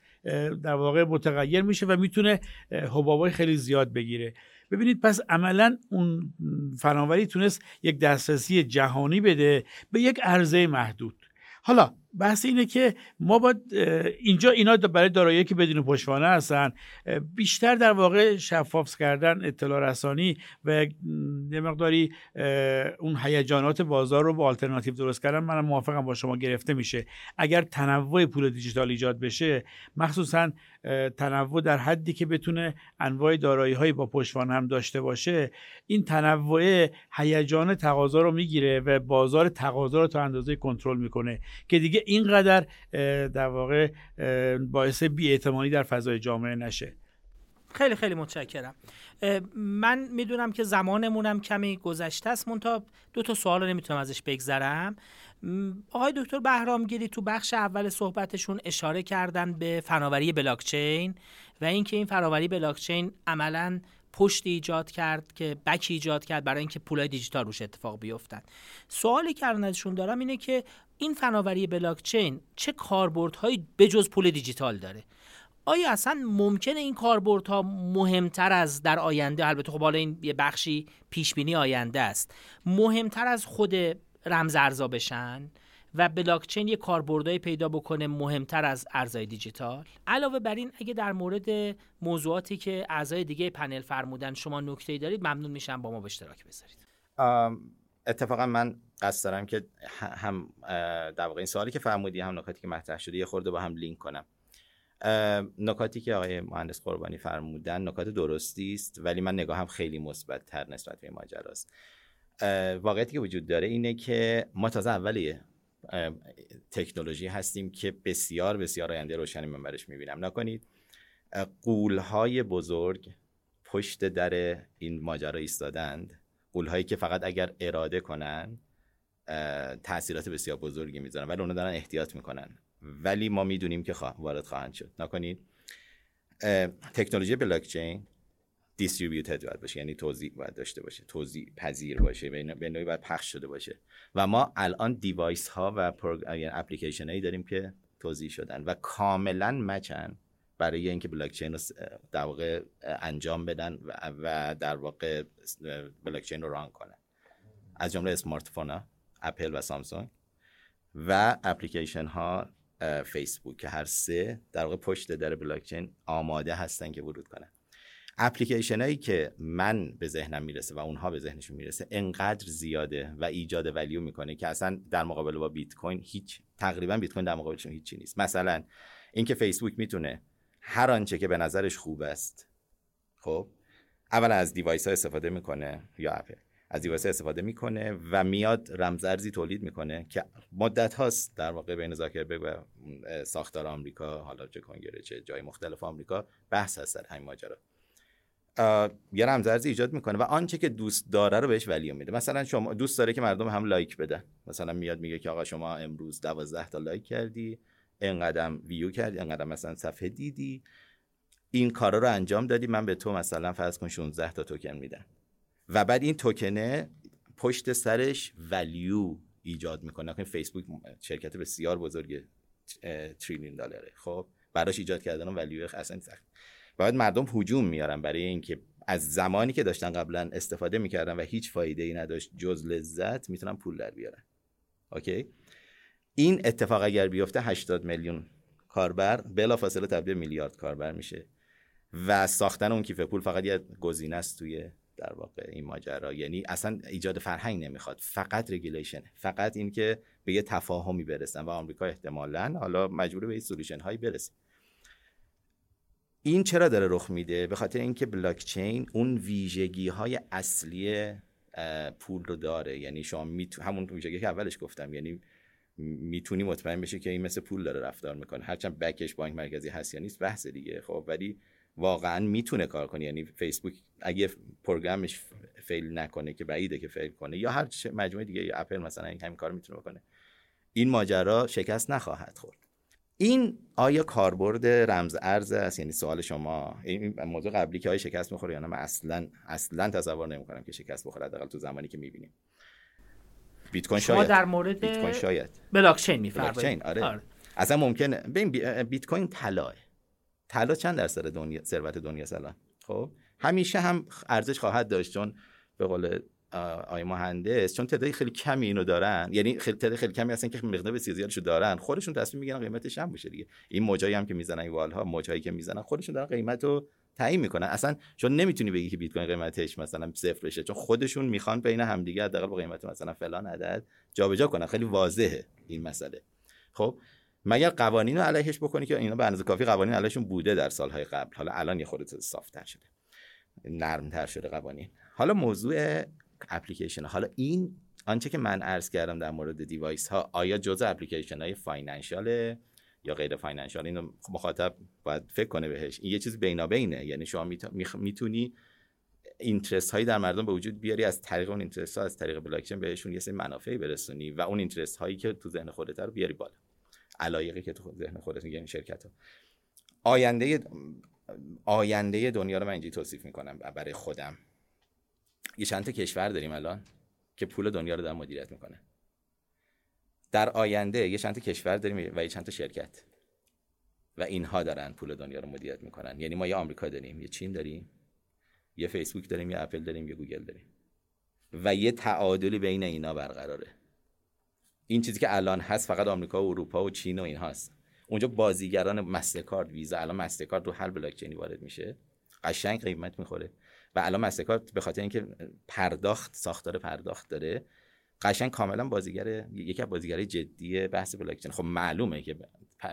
در واقع متغیر میشه و می‌تونه حبابای خیلی زیاد بگیره. ببینید پس عملا اون فناوری تونست یک دسترسی جهانی بده به یک عرضه محدود. حالا بحث اینه که ما باید اینجا اینا برای دارایی که بدون پشتوانه هستن بیشتر در واقع شفاف کردن اطلاع رسانی و یه مقداری اون هیجانات بازار رو با آلترناتیو درست کردن من موافقم با شما گرفته میشه. اگر تنوع پول دیجیتال ایجاد بشه مخصوصا تنوع در حدی که بتونه انواع دارایی هایی با پشتوانه هم داشته باشه این تنوع هیجان تقاضا رو می‌گیره و بازار تقاضا رو تا اندازه کنترل می‌کنه که دیگه اینقدر در واقع باعث بیاعتمادی در فضای جامعه نشه. خیلی خیلی متشکرم. من می‌دونم که زمانمونم کمی گذشته است مونتا دو تا سوال رو نمی‌تونم ازش بگذرم. آقای دکتر بهرامگیری تو بخش اول صحبتشون اشاره کردن به فناوری بلاکچین و اینکه این فناوری بلاکچین عملا پشت ایجاد کرد که بک ایجاد کرد برای اینکه پولای دیجیتال روش اتفاق بیفتن سوالی که ازشون دارم اینه که این فناوری بلاکچین چه کاربردهایی بجز پول دیجیتال داره؟ آیا اصلا ممکنه این کاربردها مهمتر از در آینده البته خب حالا این یه بخشی پیش بینی آینده است مهمتر از خود رمز ارزا بشن و بلاکچین یه کاربردهایی پیدا بکنه مهمتر از ارزهای دیجیتال؟ علاوه بر این اگه در مورد موضوعاتی که اعضای دیگه پنل فرمودن شما نکته‌ای دارید ممنون میشم با ما به اشتراک بذارید. اتفاقا من قصد دارم که هم در واقع این سوالی که فرمودی هم نکاتی که مطرح شده یه خورده با هم لینک کنم. نکاتی که آقای مهندس قربانی فرمودن نکات درستی است ولی من نگاهم خیلی مثبت تر نسبت به ماجراست. واقعیتی که وجود داره اینه که ما تازه اولی تکنولوژی هستیم که بسیار بسیار آینده روشنی من برش می‌بینم. نکنید قولهای بزرگ پشت در این ماجرا ایستادند. قولهایی که فقط اگر اراده کنن تاثیرات بسیار بزرگی می‌ذارن ولی اونا دارن احتیاط می‌کنن. ولی ما می‌دونیم که خواه وارد خواهند شد. نکنید. تکنولوژی بلاکچین دیستریبیوتد باید باشه یعنی توضیح باید داشته باشه توضیح پذیر باشه به نوعی باید پخش شده باشه. و ما الان دیوایس ها و یعنی اپلیکیشن هایی داریم که توزیع شدن و کاملا match ن برای اینکه بلاکچین رو در واقع انجام بدن و در واقع بلاکچین رو run کنن. از جمله smart phone اپل و سامسونگ و اپلیکیشن ها فیسبوک که هر سه در واقع پشت در بلاکچین آماده هستن که ورود کنن. اپلیکیشن هایی که من به ذهنم می‌رسه و اونها به ذهنشون می‌رسه انقدر زیاده و ایجاد value می‌کنه که اصلا در مقابل با بیت کوین هیچ تقریبا بیت کوین در مقابلشون هیچی نیست. مثلا اینکه فیسبوک می‌تونه هر آنچه که به نظرش خوب است. خب؟ اول از device ها استفاده می‌کنه یا اپل. از device استفاده می‌کنه و میاد رمزارزی تولید می‌کنه که مدت هاست در واقع بین زاکربرگ و ساختار آمریکا حالا چه کنگره چه جای مختلف آمریکا بحث هست در همین ماجرا. یه رمزارزی ایجاد می‌کنه و آنچه که دوست داره رو بهش value میده. مثلا شما دوست داره که مردم هم لایک بدن. مثلا میاد میگه که آقا شما امروز 12 تا لایک کردی. اینقدر ویو کردی اینقدر مثلا صفحه دیدی. این کارا رو انجام دادی من به تو مثلا فرض کن 16 تا توکن میدم. و بعد این توکنه پشت سرش ولیو ایجاد می‌کنه. که فیسبوک شرکت بسیار بزرگ تریلیون دلاره. خب براش ایجاد کردن ولیو اصلا سخت. باید مردم هجوم میارن برای اینکه از زمانی که داشتن قبلا استفاده می‌کردن و هیچ فایده ای نداشت جز لذت می‌تونن پول در بیارن. اوکی؟ این اتفاق اگر بیفته 80 میلیون کاربر بلافاصله تبدیل میلیارد کاربر میشه و ساختن اون کیف پول فقط یه گزینه است توی در واقع این ماجرا. یعنی اصلا ایجاد فرهنگ نمی‌خواد فقط regulation فقط این که به یه تفاهمی برسن و آمریکا احتمالا حالا مجبور به این solution هایی برسه. این چرا داره رخ میده؟ به خاطر اینکه بلاک چین اون ویژگی های اصلی پول رو داره. یعنی شما میتو... همون ویژگی که اولش گفتم. یعنی می‌تونی مطمئن بشی که این مثل پول داره رفتار می‌کنه. هرچند بکش بانک مرکزی هست یا نیست بحث دیگه. خب ولی واقعا می‌تونه کار کنه. یعنی فیسبوک اگه پروگرامش فیل نکنه که بعیده که فیل کنه یا هر مجموعه دیگه یا اپل مثلا این همین کار می‌تونه بکنه این ماجرا شکست نخواهد خورد. این آیا کاربرد رمز ارز است؟ یعنی سوال شما. این موضوع قبلی که آیا شکست می‌خوره یا نه؟ من اصلا اصلا تصور نمی‌کنم که شکست بخوره. حداقل تو زمانی که می‌بینیم. بیت کوین شاید. در مورد بیت کوین شاید بلاک چین آره. آره. اصلا ممکنه. ببین بیت کوین طلاه. طلا چند درصد دنیا ثروت دنیا الان؟ خب؟ همیشه هم ارزش خواهد داشت چون به قول آی مهندس چون تعدادی خیلی کمی اینو دارن. یعنی خیلی تعداد خیلی کمی هستن که مقدار بسیار زیادشو دارن. خودشون تصمیم می‌گیرن قیمتش هم بشه دیگه. این موجایی هم که می‌زنن این والها موجایی که می‌زنن خودشون دارن قیمت رو تعیین می‌کنن. اصلا چون نمی‌تونی بگی که بیت کوین قیمتش مثلا صفر بشه چون خودشون می‌خوان بین همدیگه حداقل با قیمت مثلا فلان عدد جابجا کنن. خیلی واضحه این مسئله. خب مگر قوانین رو علیهش بکنی که اینا به اندازه کافی قوانین علیهشون بوده در سالهای قبل؟ حالا الان یه خورده صافتر شده. نرمتر شده قوانین. حالا موضوع اپلیکیشن. حالا این آنچه که من عرض کردم در مورد device ها آیا جزء اپلیکیشن های financial یا غیر financial. اینو مخاطب باید فکر کنه بهش. این یه چیز بینابینه. یعنی شما می‌تونی اینترست هایی در مردم به وجود بیاری از طریق اون اینترست ها از طریق بلاکچین بهشون یه سری منافعی برسونی و اون اینترست هایی که تو ذهن خودت رو بیاری بالا. علایقی که تو ذهن خودت میگن شرکت ها. آینده آینده دنیا رو من اینجوری توصیف می‌کنم برای خودم. یه چند تا کشور داریم الان که پول دنیا رو در مدیریت می‌کنه در آینده یه چند تا کشور داریم و یه چند تا شرکت. و اینها دارن پول دنیا رو مدیریت می‌کنن. یعنی ما یه آمریکا داریم یه چین داریم یه فیسبوک داریم یه اپل داریم یه گوگل داریم. و یه تعادلی بین اینا برقراره. این چیزی که الان هست فقط آمریکا و اروپا و چین و این هست. اونجا بازیگران مسترکارد ویزا. الان مسترکارد رو هر بلاک چینی وارد میشه. قشنگ قیمت می‌خوره. و الان مسترکارد به خاطر اینکه پرداخت ساختار پرداخت داره قشنگ کاملا بازیگر یکی از بازیگرای جدی بحث بلاک چین خب معلومه که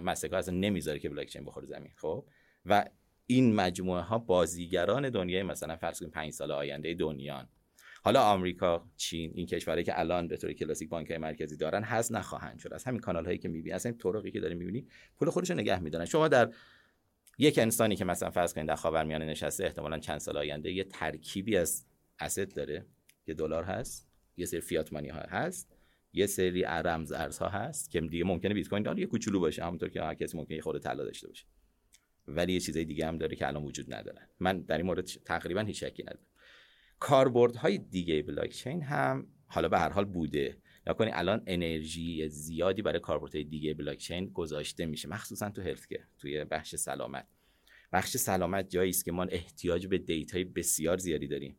مسترکارد اصلا نمی‌ذاره که بلاک چین بخوره زمین خب؟ و این مجموعه ها بازیگران دنیای مثلا فرض کنید 5 سال آینده دنیان. حالا آمریکا چین این کشورهایی که الان به طور کلاسیک بانک مرکزی دارن هست نخواهند شد. از همین کانال هایی که می‌بینی این طرقی که داری می‌بینی پول خودش نگه میدارن. شما در یک انسانی که مثلا فرض کنید در خاورمیانه نشسته احتمالا چند سال آینده یه ترکیبی از اسید داره یه دلار هست. یه سری فیات مانی ها هست یه سری رمز ارزها هست که دیگه ممکنه بیت کوین داره یه کوچولو باشه همونطور که هر کسی ممکنه خود طلا داشته باشه. ولی یه چیزای دیگه هم داره که الان وجود نداره. من در این مورد تقریبا هیچ شکی ندارم. کاربردهای دیگه بلاک چین هم حالا به هر حال بوده. کنید الان انرژی زیادی برای کاربردهای دیگه بلاک چین گذاشته میشه مخصوصا تو health توی بخش سلامت. بخش سلامت جایی است که ما احتیاج به data ی بسیار زیادی داریم.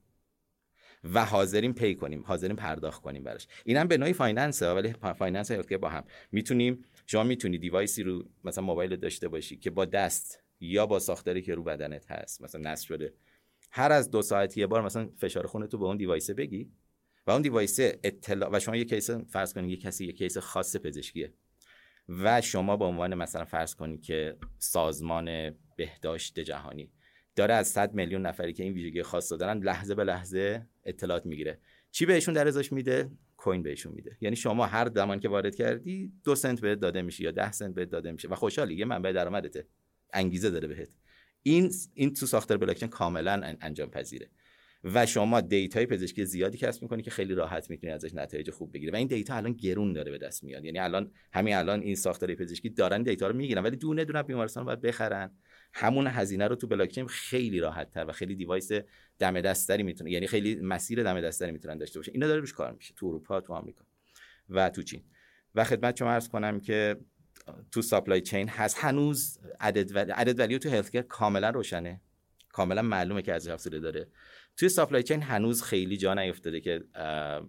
و حاضریم pay کنیم حاضریم پرداخت کنیم براش. اینم به نوعی finance ولی finance با هم. می‌تونیم شما می‌تونی device ی رو مثلا موبایل داشته باشی که با دست یا با ساختاری که رو بدنت هست مثلا نصب شده. هر از دو ساعت یه بار مثلا فشار خون تو به اون device ه بگی و اون device ه اطلاع و شما یه case فرض کنید یه کسی یه case خاص پزشکیه و شما به عنوان مثلا فرض کنید که سازمان بهداشت جهانی داره از 100 میلیون نفری که این ویژگی خاص دارن لحظه به لحظه اطلاعات می‌گیره. چی بهشون در ازاش میده؟ coin بهشون میده. یعنی شما هر زمان که وارد کردی دو سنت بهت داده میشه یا ده سنت بهت داده میشه. و خوشحالی یه منبع درآمدته. انگیزه داره بهت. این این تو ساختار بلاکچین کاملا انجام پذیره. و شما data ی پزشکی زیادی کسب می‌کنی که خیلی راحت می‌تونی ازش نتایج خوب بگیری. و این data الان گرون داره به دست میاد. یعنی الان همین الان این ساختار پزشکی دارن data رو می‌گیرن. ولی دونه دونه بیمارستان باید بخرن. همون هزینه رو تو بلاکچین خیلی راحت تر و خیلی device دم دستری می‌تونه یعنی خیلی مسیر دم دستری می‌تونن داشته باشه. اینا داره روش کار میشه تو اروپا تو آمریکا و تو چین. و خدمت شما عرض کنم که تو سپلای چین هست. هنوز عدد ولی عدد ولیو تو هلت کاملا روشنه. کاملا معلومه که از افزوده داره. توی سپلای چین هنوز خیلی جا نیفتاده که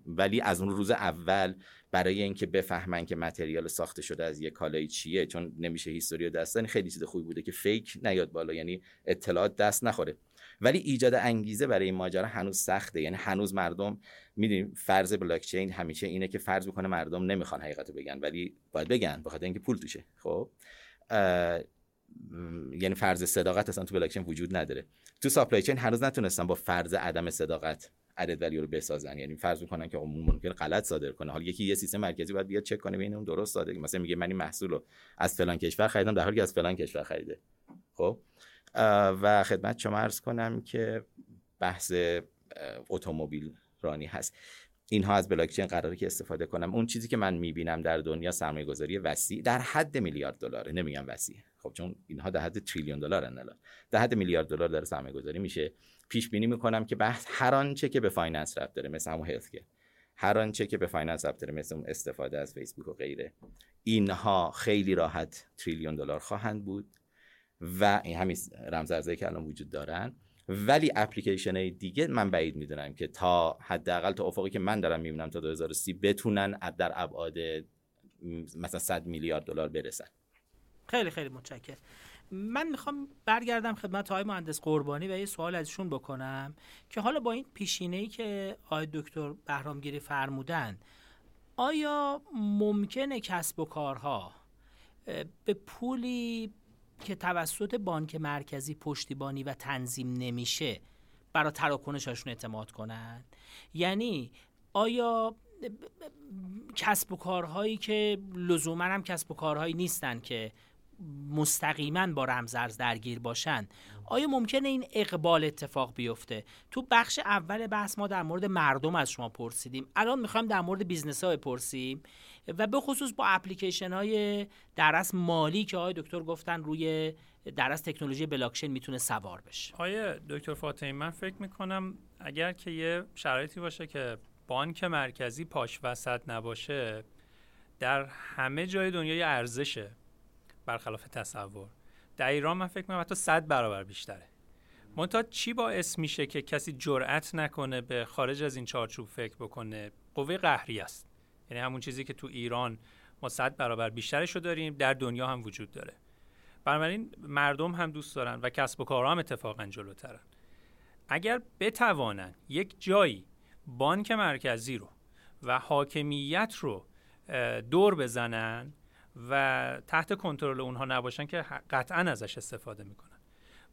ولی از اون روز اول برای اینکه بفهمن که متریال ساخته شده از یه کالای چیه چون نمیشه هیستوری دستن خیلی چیز خوبی بوده که فیک نیاد بالا یعنی اطلاعات دست نخوره. ولی ایجاد انگیزه برای این ماجرا هنوز سخته. یعنی هنوز مردم می‌دونیم فرض بلاک چین همیشه اینه که فرض بکنه مردم نمی‌خوان حقیقت بگن ولی باید بگن بخاطر اینکه پول توشه. خب؟ یعنی فرض صداقت اصلا تو بلاک چین وجود نداره. تو supply chain هنوز نتونستن با فرض عدم صداقت added value رو بسازن. یعنی فرض می‌کنن که ممکن غلط صادر کنه. حالا یکی یه سیستم مرکزی باید بیاد چک کنه ببینه اون درست صادر مثلا میگه من این محصول رو از فلان کشور خریدم در حالی که از فلان کشور خریده. خب؟ و خدمت شما عرض کنم که بحث اتومبیل رانی هست. اینها از بلاکچین قراره که استفاده کنم. اون چیزی که من می‌بینم در دنیا سرمایه گذاری وسیع در حد میلیارد دلاره. نمیگم وسیع. خب چون اینها در حد تریلیون دلارن الان. در حد میلیارد دلار داره سرمایه گذاری میشه. پیش بینی می‌کنم که بحث هر آنچه که به finance ربط داره مثل همون health هر آنچه که به finance ربط داره مثل استفاده از فیسبوک و غیره. اینها خیلی راحت تریلیون دلار خواهند بود و این همین رمزارزهایی که الان وجود دارن. ولی اپلیکیشن دیگه من بعید می‌دونم که تا حداقل تا افقی که من دارم می‌بینم تا 2030 بتونن در ابعاد مثلا 100 میلیارد دلار برسن. خیلی خیلی متشکرم. من می‌خوام برگردم خدمت های مهندس قربانی و یه سوال ازشون بکنم که حالا با این پیشینه ای که آقای دکتر بهرامگیری فرمودن آیا ممکنه کسب و کارها به پولی که توسط بانک مرکزی پشتیبانی و تنظیم نمیشه برای تراکنششون اعتماد کنند یعنی آیا کسب و کارهایی که لزوما هم کسب و کارهایی نیستن که مستقیما با رمزرز درگیر باشن. آیا ممکنه این اقبال اتفاق بیفته؟ تو بخش اول بحث ما در مورد مردم از شما پرسیدیم. الان می‌خوایم در مورد بیزنس ها بپرسیم و به خصوص با اپلیکیشن های درس مالی که آقای دکتر گفتن روی درس تکنولوژی بلاکچین می‌تونه سوار بشه. آیا دکتر فاطمی من فکر می‌کنم اگر که یه شرایطی باشه که بانک مرکزی پاش وسط نباشه در همه جای دنیا ارزشه. برخلاف تصور. در ایران من فکر می‌کنم حتی صد برابر بیشتره. منتها چی باعث میشه که کسی جرأت نکنه به خارج از این چارچوب فکر بکنه؟ قوه قهری است. یعنی همون چیزی که تو ایران ما صد برابر بیشترش رو داریم در دنیا هم وجود داره. بنابراین مردم هم دوست دارن و کسب و کارها هم اتفاقا جلوترن. اگر بتوانن یک جایی بانک مرکزی رو و حاکمیت رو دور بزنن و تحت کنترل اونها نباشن که قطعا ازش استفاده می‌کنن.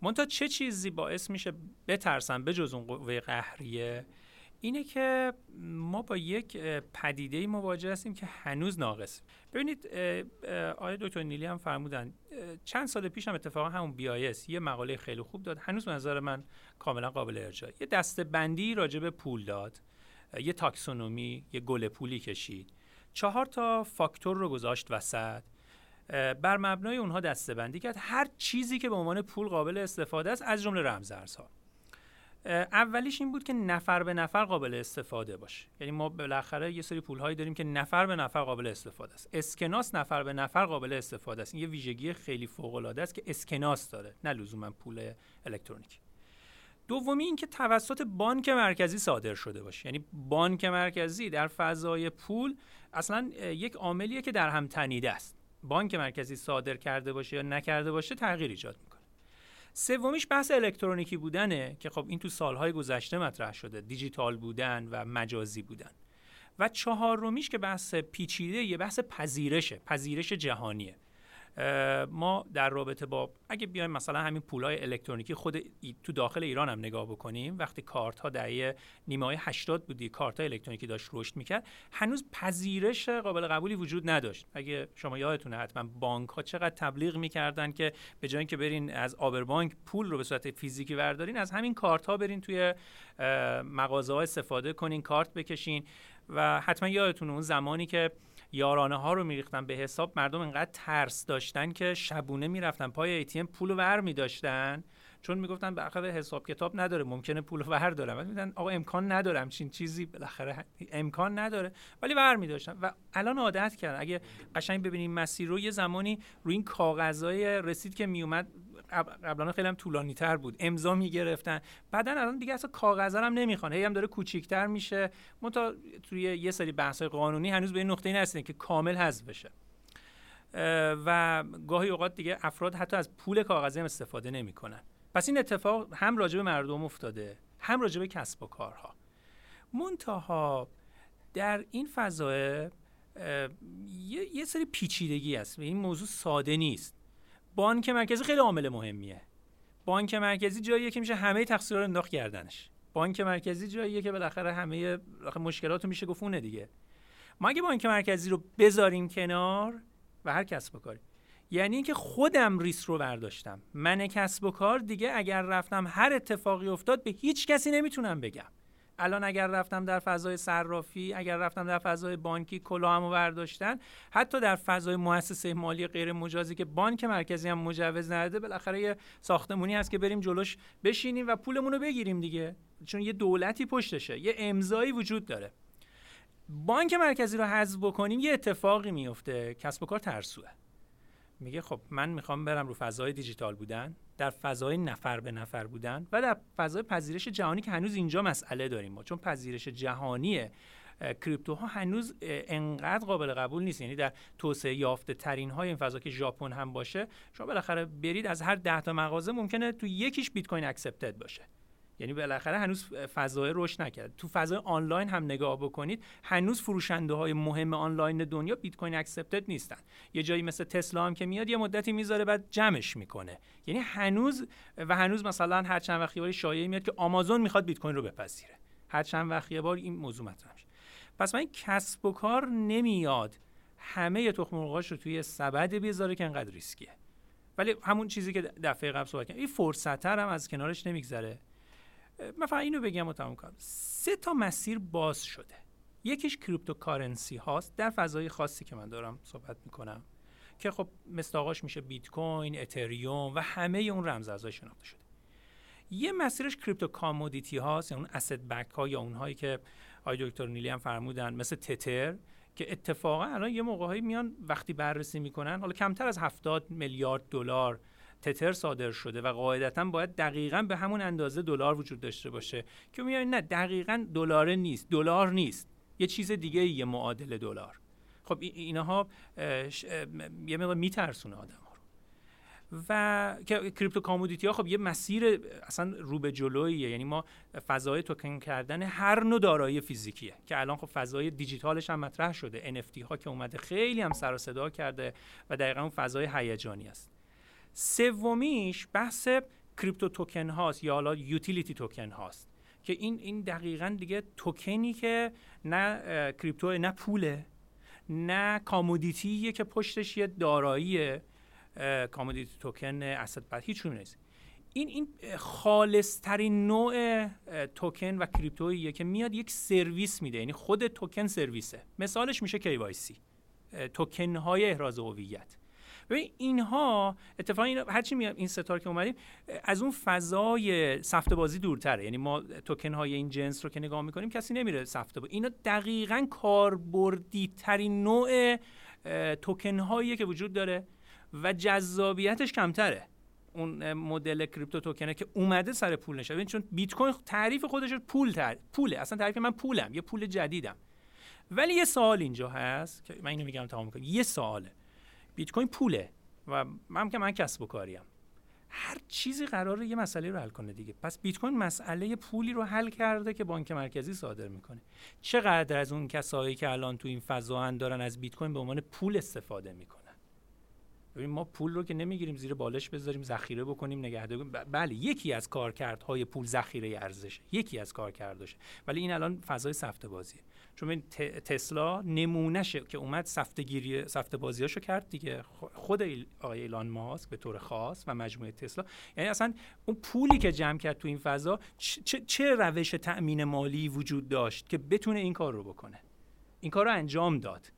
منتها چه چیزی باعث میشه بترسن به جز اون قوه قهریه؟ اینه که ما با یک پدیده مواجه هستیم که هنوز ناقص ببینید آقای دکتر نیلی هم فرمودن چند سال پیش هم اتفاقا همون بی یه مقاله خیلی خوب داد. هنوز نظر من کاملا قابل ارجاع یه دسته بندی راجع به پول داد. یه تاکسونومی یه گل پولی کشید. چهار تا فاکتور رو گذاشت وسط. بر مبنای اونها دسته بندی کرد. هر چیزی که به عنوان پول قابل استفاده است از جمله رمزارزها. اولیش این بود که نفر به نفر قابل استفاده باشه. یعنی ما بالاخره یه سری پول هایی داریم که نفر به نفر قابل استفاده است. اسکناس نفر به نفر قابل استفاده است. این یه ویژگی خیلی فوق العاده است که اسکناس داره نه لزوما پول الکترونیکی. دومی اینکه توسط بانک مرکزی صادر شده باشه. یعنی بانک مرکزی در فضای پول اصلا یک عاملیه که در هم تنیده است. بانک مرکزی صادر کرده باشه یا نکرده باشه تغییر ایجاد می‌کنه. سومیش بحث الکترونیکی بودنه که خب این تو سالهای گذشته مطرح شده. دیجیتال بودن و مجازی بودن. و چهارمیش که بحث پیچیده یه بحث پذیرشه پذیرش جهانیه. ما در رابطه با اگه بیایم مثلا همین پولای الکترونیکی خود تو داخل ایران هم نگاه بکنیم وقتی کارت ها دهه نیمه های 80 بودی کارت های الکترونیکی داشت رشد می‌کرد هنوز پذیرش قابل قبولی وجود نداشت. اگه شما یادتونه حتما بانک ها چقدر تبلیغ می‌کردن که به جای اینکه برین از آبربانک پول رو به صورت فیزیکی بردارین از همین کارت ها برین توی مغازه ها استفاده کنین کارت بکشین. و حتما یادتونه اون زمانی که یارانه ها رو میریختن به حساب مردم انقدر ترس داشتن که شبونه می‌رفتن پای ایتیم پول ور میداشتن. چون می‌گفتن بالاخره حساب کتاب نداره ممکنه پول ور دارم. بعد میگن آقا امکان ندارم چین چیزی بالاخره امکان نداره. ولی ور میداشتن و الان عادت کردن. اگه قشنگ ببینیم مسیر رو یه زمانی روی این کاغذهای رسید که میومد قبلا خیلی هم طولانی تر بود. امضا می‌گرفتن. بعدا الان دیگه اصلا کاغذ هم نمی‌خوان. هی هم داره کوچیکتر میشه. تا توی یه سری بحث قانونی هنوز به این نقطه نرسیدن که کامل حذف بشه. و گاهی اوقات دیگه افراد حتی از پول کاغذی هم استفاده نمی‌کنن. پس این اتفاق هم راجع به مردم افتاده هم راجع به کسب و کارها. منتها در این فضای یه،, سری پیچیدگی است این موضوع ساده نیست. بانک مرکزی خیلی عامل مهمیه. بانک مرکزی جاییه که میشه همه تقصیرها رو انداخت گردنش. بانک مرکزی جاییه که بالاخره همه مشکلات رو میشه گفونه دیگه. ما اگه بانک مرکزی رو بذاریم کنار و هر کسب و کاری. یعنی اینکه خودم ریس رو برداشتم. من کسب و کار دیگه اگر رفتم هر اتفاقی افتاد به هیچ کسی نمی‌تونم بگم. الان اگر رفتم در فضای صرافی اگر رفتم در فضای بانکی کلاهمو برداشتن حتی در فضای مؤسسه مالی غیر مجازی که بانک مرکزی هم مجوز نداده بالاخره یه ساختمونی هست که بریم جلوش بشینیم و پولمون رو بگیریم دیگه. چون یه دولتی پشتشه یه امضایی وجود داره. بانک مرکزی رو حذف بکنیم یه اتفاقی میفته. کسب و کار ترسوه. میگه خب من می‌خوام برم رو فضای دیجیتال بودن در فضای نفر به نفر بودن و در فضای پذیرش جهانی که هنوز اینجا مسئله داریم ما. چون پذیرش جهانی کریپتوها هنوز انقدر قابل قبول نیست. یعنی در توسعه یافته ترین های این فضا که ژاپن هم باشه شما بالاخره برید از هر ده تا مغازه ممکنه تو یکیش بیت کوین accepted باشه. یعنی بالاخره هنوز فضای رشد نکرد. تو فضای آنلاین هم نگاه بکنید هنوز فروشنده های مهم آنلاین دنیا بیت کوین accepted نیستن. یه جایی مثل تسلا هم که میاد یه مدتی می‌ذاره بعد جمعش می‌کنه. یعنی هنوز و هنوز مثلا هر چند وقت باری شایعه میاد که آمازون می‌خواد بیت کوین رو بپذیره. هر چند وقت یه بار این موضوع مطرح میشه. پس من کسب و کار نمیاد. همه تخم رو توی سبد بذاره که انقدر ریسکیه. ولی همون چیزی که دفعه قبل صحبت کردم این فرصت هم از کنارش نمیگذره. من فقط اینو بگم و تموم کنم. سه تا مسیر باز شده. یکیش cryptocurrency هاست. در فضای خاصی که من دارم صحبت می‌کنم که خب مصداقاش میشه بیت کوین، اتریوم و همه اون رمزارزهای شناخته شده. یه مسیرش crypto commodity هاست یعنی اون asset-backed ها یا اونهایی که آقای دکتر نیلی هم فرمودن مثل تتر که اتفاقا الان یه موقعهایی میان وقتی بررسی می‌کنن حالا کمتر از 70 میلیارد دلار تتر صادر شده و قاعدتا باید دقیقا به همون اندازه دلار وجود داشته باشه. که میگن نه دقیقا دلار نیست. دلار نیست. یه چیز دیگه یه معادل دلار. خب اینها یه مقدار میترسونه آدم ها رو. و کریپتو کامودیتی ها خب یه مسیر اصلا رو به جلویه یعنی ما فضای توکن کردن هر نوع دارایی فیزیکیه. که الان خب فضای دیجیتالش هم مطرح شده. NFT ها که اومده خیلی هم سر و صدا کرده و دقیقا اون فضای هیجانی است. سومیش بحث crypto token هاست یا حالا utility token هاست که این این دقیقا دیگه توکنی که نه crypto نه پوله نه commodity ه که پشتش یه دارایی commodity token asset-backed هیچ نیست. این این خالص ترین نوع توکن و کریپتوییه که میاد یک سرویس میده یعنی خود توکن سرویسه. مثالش میشه KYC توکن های احراز هویت. ببین اینها اتفاقا این هرچی میاد این ستار که اومدیم از اون فضای سفت بازی دورتره. یعنی ما توکن های این جنس رو که نگاه می‌کنیم کسی نمیره سفت بازی اینا دقیقا کاربردی ترین نوع توکن هایی که وجود داره و جذابیتش کمتره. اون مدل کریپتو توکنه که اومده سر پول نشه. چون بیت کوین تعریف خودش پول تر... پوله. اصلا تعریف من پولم یه پول جدیدم. ولی یه سوال اینجا هست که من اینو میگم تمام کنم یه سواله بیت کوین پوله و من که من کسب و کاریم هر چیزی قراره یه مسئله رو حل کنه دیگه. پس بیت کوین مسئله پولی رو حل کرده که بانک مرکزی صادر می‌کنه. چقدر از اون کسایی که الان تو این فضا دارن از بیت کوین به عنوان پول استفاده می‌کنن؟ ببین ما پول رو که نمی‌گیریم زیر بالش بذاریم ذخیره بکنیم نگهداری بله یکی از کارکردهای پول ذخیره ارزشه. یکی از کارکرداشه ولی این الان فضای سفته بازیه چون تسلا نمونهشه که اومد سفته گیری سفته بازیاشو کرد دیگه. خود آقای ایلان ماسک به طور خاص و مجموعه تسلا. یعنی اصلا اون پولی که جمع کرد تو این فضا چه, روش تأمین مالی وجود داشت که بتونه این کار رو بکنه؟ این کار رو انجام داد.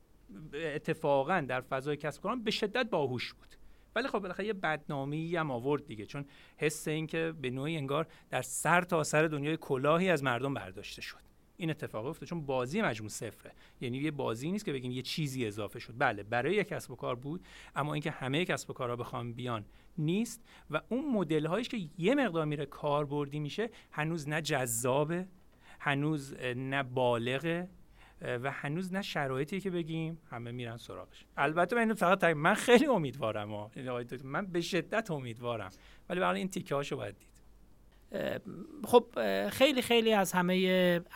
اتفاقا در فضای کسب کاران به شدت باهوش بود. ولی خب بالاخره یه بدنامی هم آورد دیگه. چون حس این که به نوعی انگار در سر تا سر دنیای کلاهی از مردم برداشته شد. این اتفاق افتاد چون بازی مجموع صفره. یعنی یه بازی نیست که بگیم یه چیزی اضافه شد. بله برای یک کسب و کار بود اما اینکه همه کسب و کارها بخوام بیان نیست و اون مدل هایش که یه مقدار میره کاربردی میشه هنوز نه جذابه هنوز نه بالغه و هنوز نه شرایطی که بگیم همه میرن سراغش. البته من فقط من خیلی امیدوارم من به شدت امیدوارم. ولی برای این تیکه هاشو باید دید. خب خیلی خیلی از همه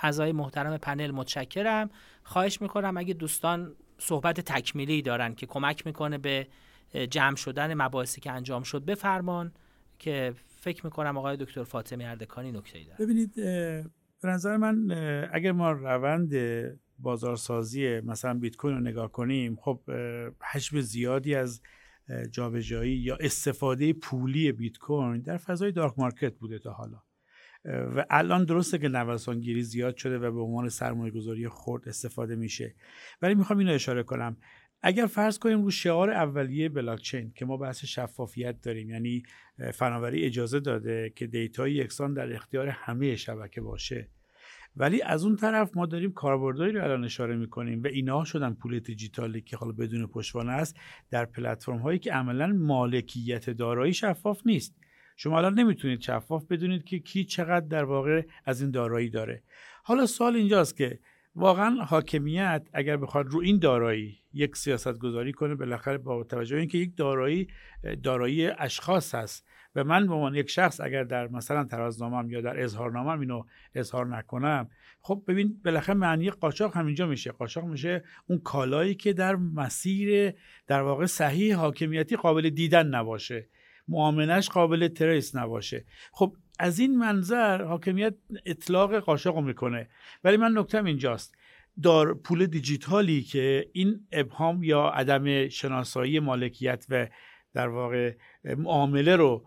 اعضای محترم پنل متشکرم. خواهش می‌کنم اگه دوستان صحبت تکمیلی دارن که کمک می‌کنه به جمع شدن مباحثی که انجام شد بفرمان که فکر می‌کنم آقای دکتر فاطمی اردکانی نکته دارن ببینید به نظر من اگر ما روند بازارسازی مثلا بیت کوین رو نگاه کنیم خب حجم زیادی از جابجایی یا استفاده پولی بیت کوین در فضای دارک مارکت بوده تا حالا. و الان درسته که نوسانگیری زیاد شده و به عنوان سرمایه گذاری خرد استفاده میشه. ولی می‌خوام اینو اشاره کنم. اگر فرض کنیم رو شعار اولیه بلاکچین که ما بحث شفافیت داریم یعنی فناوری اجازه داده که دیتای یکسان در اختیار همه شبکه باشه ولی از اون طرف ما داریم کاربردهایی رو الان اشاره می‌کنیم و اینها شدن پول دیجیتالی که حالا بدون پشتوانه است در پلتفرم هایی که عملا مالکیت دارایی شفاف نیست. شما الان نمی‌تونید شفاف بدونید که کی چقدر در واقع از این دارایی داره. حالا سوال اینجاست که واقعا حاکمیت اگر بخواد رو این دارایی یک سیاست گذاری کنه بالاخره با توجه اینکه یک دارایی دارایی اشخاص هست و من به عنوان یک شخص اگر در مثلا ترازنامم یا در اظهارنامم اینو اظهار نکنم خب ببین بالاخره معنی قاچاق همینجا میشه. قاچاق میشه اون کالایی که در مسیر در واقع صحیح حاکمیتی قابل دیدن نباشه. معاملش قابل تریس نباشه. خب از این منظر حاکمیت اطلاق قاچاق می‌کنه. ولی من نکتم اینجاست. دار پول دیجیتالی که این ابهام یا عدم شناسایی مالکیت و در واقع معامله رو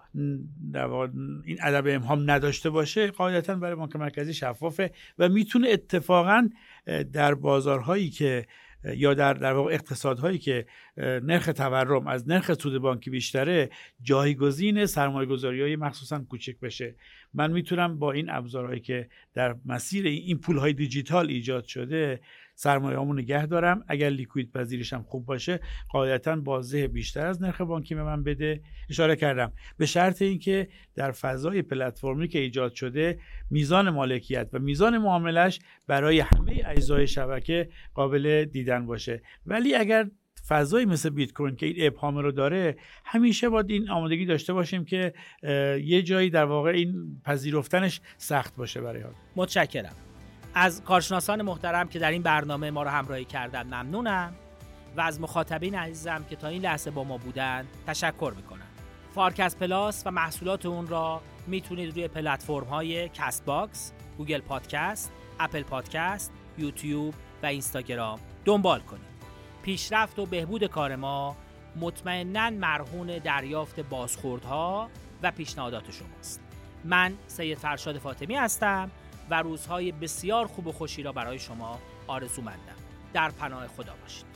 این ادب امهام نداشته باشه قاعدتا برای بانک مرکزی شفافه و می‌تونه اتفاقا در بازارهایی که یا در در واقع اقتصادهایی که نرخ تورم از نرخ سود بانکی بیشتره جایگزین سرمایه گذاری های مخصوصا کوچک بشه. من می‌تونم با این ابزارهایی که در مسیر این پول های دیجیتال ایجاد شده سرمایه همون نگه دارم. اگر لیکوید پذیرشم خوب باشه قاعدتا بازه بیشتر از نرخ بانکی به من بده. اشاره کردم. به شرط اینکه در فضای پلتفرمی که ایجاد شده میزان مالکیت و میزان معاملش برای همه اجزای شبکه قابل دیدن باشه. ولی اگر فضایی مثل بیت کوین که این ابهام رو داره همیشه باید این آمادگی داشته باشیم که یه جایی در واقع این پذیرفتنش سخت باشه برای حال. متشکرم. از کارشناسان محترم که در این برنامه ما رو همراهی کردن ممنونم و از مخاطبین عزیزم که تا این لحظه با ما بودن تشکر می‌کنم فارکست پلاس و محصولات اون را می‌تونید روی پلتفرم های Castbox، Google Podcast، Apple Podcast، یوتیوب و اینستاگرام دنبال کنید. پیشرفت و بهبود کار ما مطمئنا مرهون دریافت بازخوردها و پیشنهادات شماست. من سید فرشاد فاطمی هستم و روزهای بسیار خوب و خوشی را برای شما آرزو مندم در پناه خدا باشید.